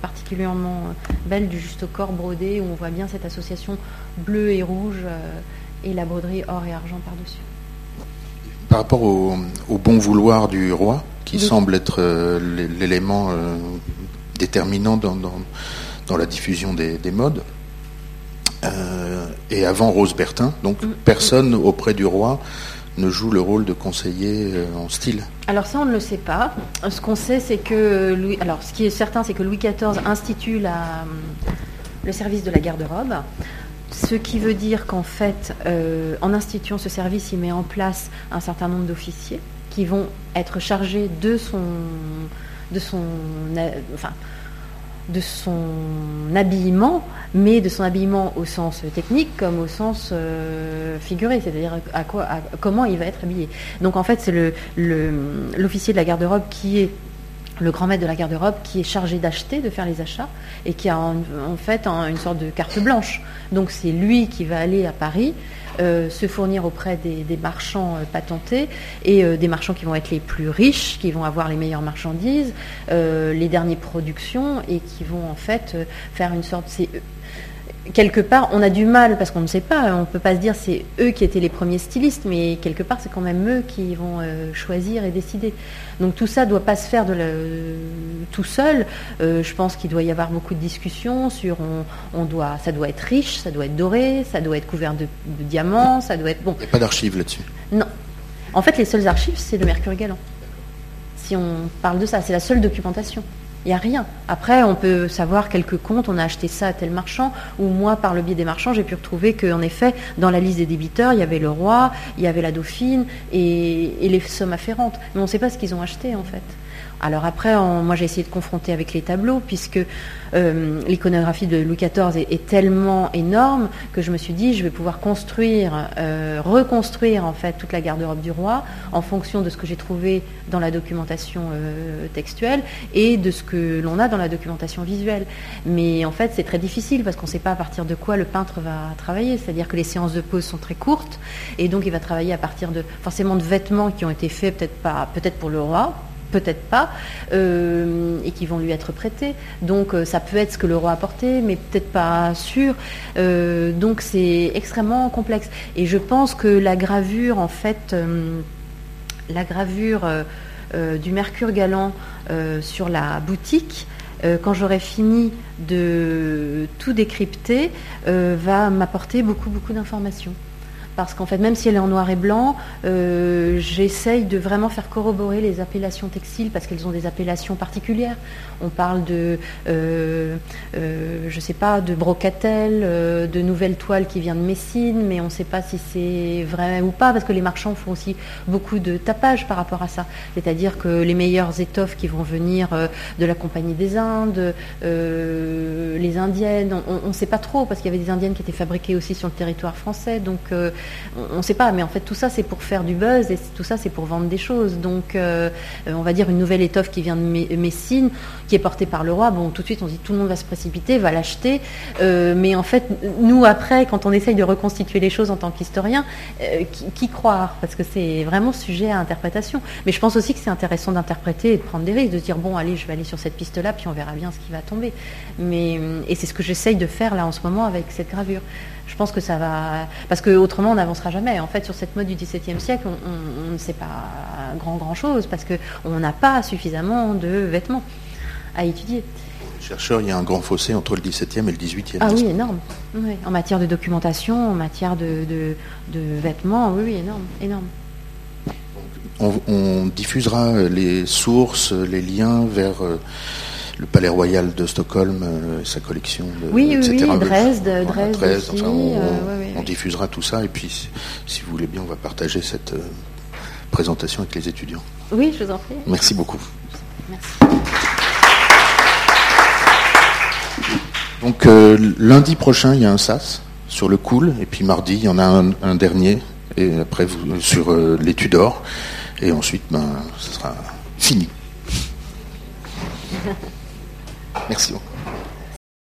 particulièrement belle du juste corps brodé, où on voit bien cette association bleu et rouge et la broderie or et argent par-dessus. Par rapport au, bon vouloir du roi, qui semble être l'élément déterminant dans dans la diffusion des, modes. Euh, et avant Rose Bertin, donc mm. personne auprès du roi ne joue le rôle de conseiller euh, en style. Alors ça, on ne le sait pas. Ce qu'on sait, c'est que Louis, alors ce qui est certain, c'est que Louis XIV institue la, le service de la garde-robe. Ce qui veut dire qu'en fait, euh, en instituant ce service, il met en place un certain nombre d'officiers qui vont être chargés de son, de son, enfin, de son habillement, mais de son habillement au sens technique comme au sens euh, figuré, c'est-à-dire à quoi, comment il va être habillé. Donc en fait, c'est l'officier de la garde-robe qui est le grand maître de la garde-robe qui est chargé d'acheter, de faire les achats, et qui a en, fait une sorte de carte blanche. Donc c'est lui qui va aller à Paris euh, se fournir auprès des, marchands euh, patentés et euh, des marchands qui vont être les plus riches, qui vont avoir les meilleures marchandises, les dernières productions et qui vont en fait faire une sorte. Quelque part, on a du mal parce qu'on ne sait pas, on ne peut pas se dire c'est eux qui étaient les premiers stylistes, mais quelque part, c'est quand même eux qui vont choisir et décider. Donc tout ça ne doit pas se faire de tout seul. je pense qu'il doit y avoir beaucoup de discussions sur on, doit, ça doit être riche, ça doit être doré, ça doit être couvert de, diamants, ça doit être bon. Il n'y a pas d'archives là-dessus? Non. En fait, les seules archives, c'est le Mercure Galant. Si on parle de ça, c'est la seule documentation. Il n'y a rien. Après, on peut savoir quelques comptes, on a acheté ça à tel marchand, ou moi, par le biais des marchands, j'ai pu retrouver qu'en effet, dans la liste des débiteurs, il y avait le roi, il y avait la dauphine et, et les sommes afférentes. Mais on ne sait pas ce qu'ils ont acheté, en fait. Alors après, moi j'ai essayé de confronter avec les tableaux, puisque euh, l'iconographie de Louis XIV est, tellement énorme que je me suis dit, je vais pouvoir construire, euh, reconstruire en fait toute la garde-robe du roi en fonction de ce que j'ai trouvé dans la documentation euh, textuelle et de ce que l'on a dans la documentation visuelle. Mais en fait, c'est très difficile parce qu'on ne sait pas à partir de quoi le peintre va travailler. C'est-à-dire que les séances de pose sont très courtes et donc il va travailler à partir de forcément de vêtements qui ont été faits peut-être pas, peut-être pour le roi, peut-être pas, euh, et qui vont lui être prêtés. Donc euh, ça peut être ce que le roi a porté, mais peut-être pas sûr. Euh, donc c'est extrêmement complexe. Et je pense que la gravure, en fait, la gravure du Mercure galant sur la boutique, quand j'aurai fini de tout décrypter, va m'apporter beaucoup, beaucoup d'informations parce qu'en fait, même si elle est en noir et blanc, euh, j'essaye de vraiment faire corroborer les appellations textiles parce qu'elles ont des appellations particulières. On parle de, euh, euh, je sais pas, de brocatelle, de nouvelles toiles qui viennent de Messine, mais on ne sait pas si c'est vrai ou pas parce que les marchands font aussi beaucoup de tapage par rapport à ça. C'est-à-dire que les meilleures étoffes qui vont venir de la Compagnie des Indes, les Indiennes, on ne sait pas trop parce qu'il y avait des Indiennes qui étaient fabriquées aussi sur le territoire français, donc on ne sait pas, mais en fait tout ça c'est pour faire du buzz et tout ça c'est pour vendre des choses. Donc euh, on va dire une nouvelle étoffe qui vient de Messine, qui est portée par le roi, bon tout de suite on dit tout le monde va se précipiter, va l'acheter, euh, mais en fait nous après quand on essaye de reconstituer les choses en tant qu'historien, euh, qui, croire Parce que c'est vraiment sujet à interprétation. Mais je pense aussi que c'est intéressant d'interpréter et de prendre des risques, de dire bon allez je vais aller sur cette piste-là puis on verra bien ce qui va tomber. Mais, et c'est ce que j'essaye de faire là en ce moment avec cette gravure je pense que ça va. Parce qu'autrement, on n'avancera jamais. En fait, sur cette mode du XVIIe siècle, on, ne sait pas grand, grand chose parce qu'on n'a pas suffisamment de vêtements à étudier. Chercheur, il y a un grand fossé entre le XVIIe et le XVIIIe. Ah oui, énorme. En matière de documentation, en matière de, vêtements, oui, oui, énorme. énorme. On, diffusera les sources, les liens vers. Euh, le Palais Royal de Stockholm, euh, sa collection, de, oui, etc. Oui, Dresde, Dresde, on, diffusera tout ça et puis, si vous voulez bien, on va partager cette euh, présentation avec les étudiants. Oui, je vous en prie. Merci beaucoup. Merci. Donc euh, lundi prochain, il y a un SAS sur le cool, et puis mardi, il y en a un, dernier, et après vous, sur l'étude d'or, et ensuite, ben, ce sera fini. Merci beaucoup.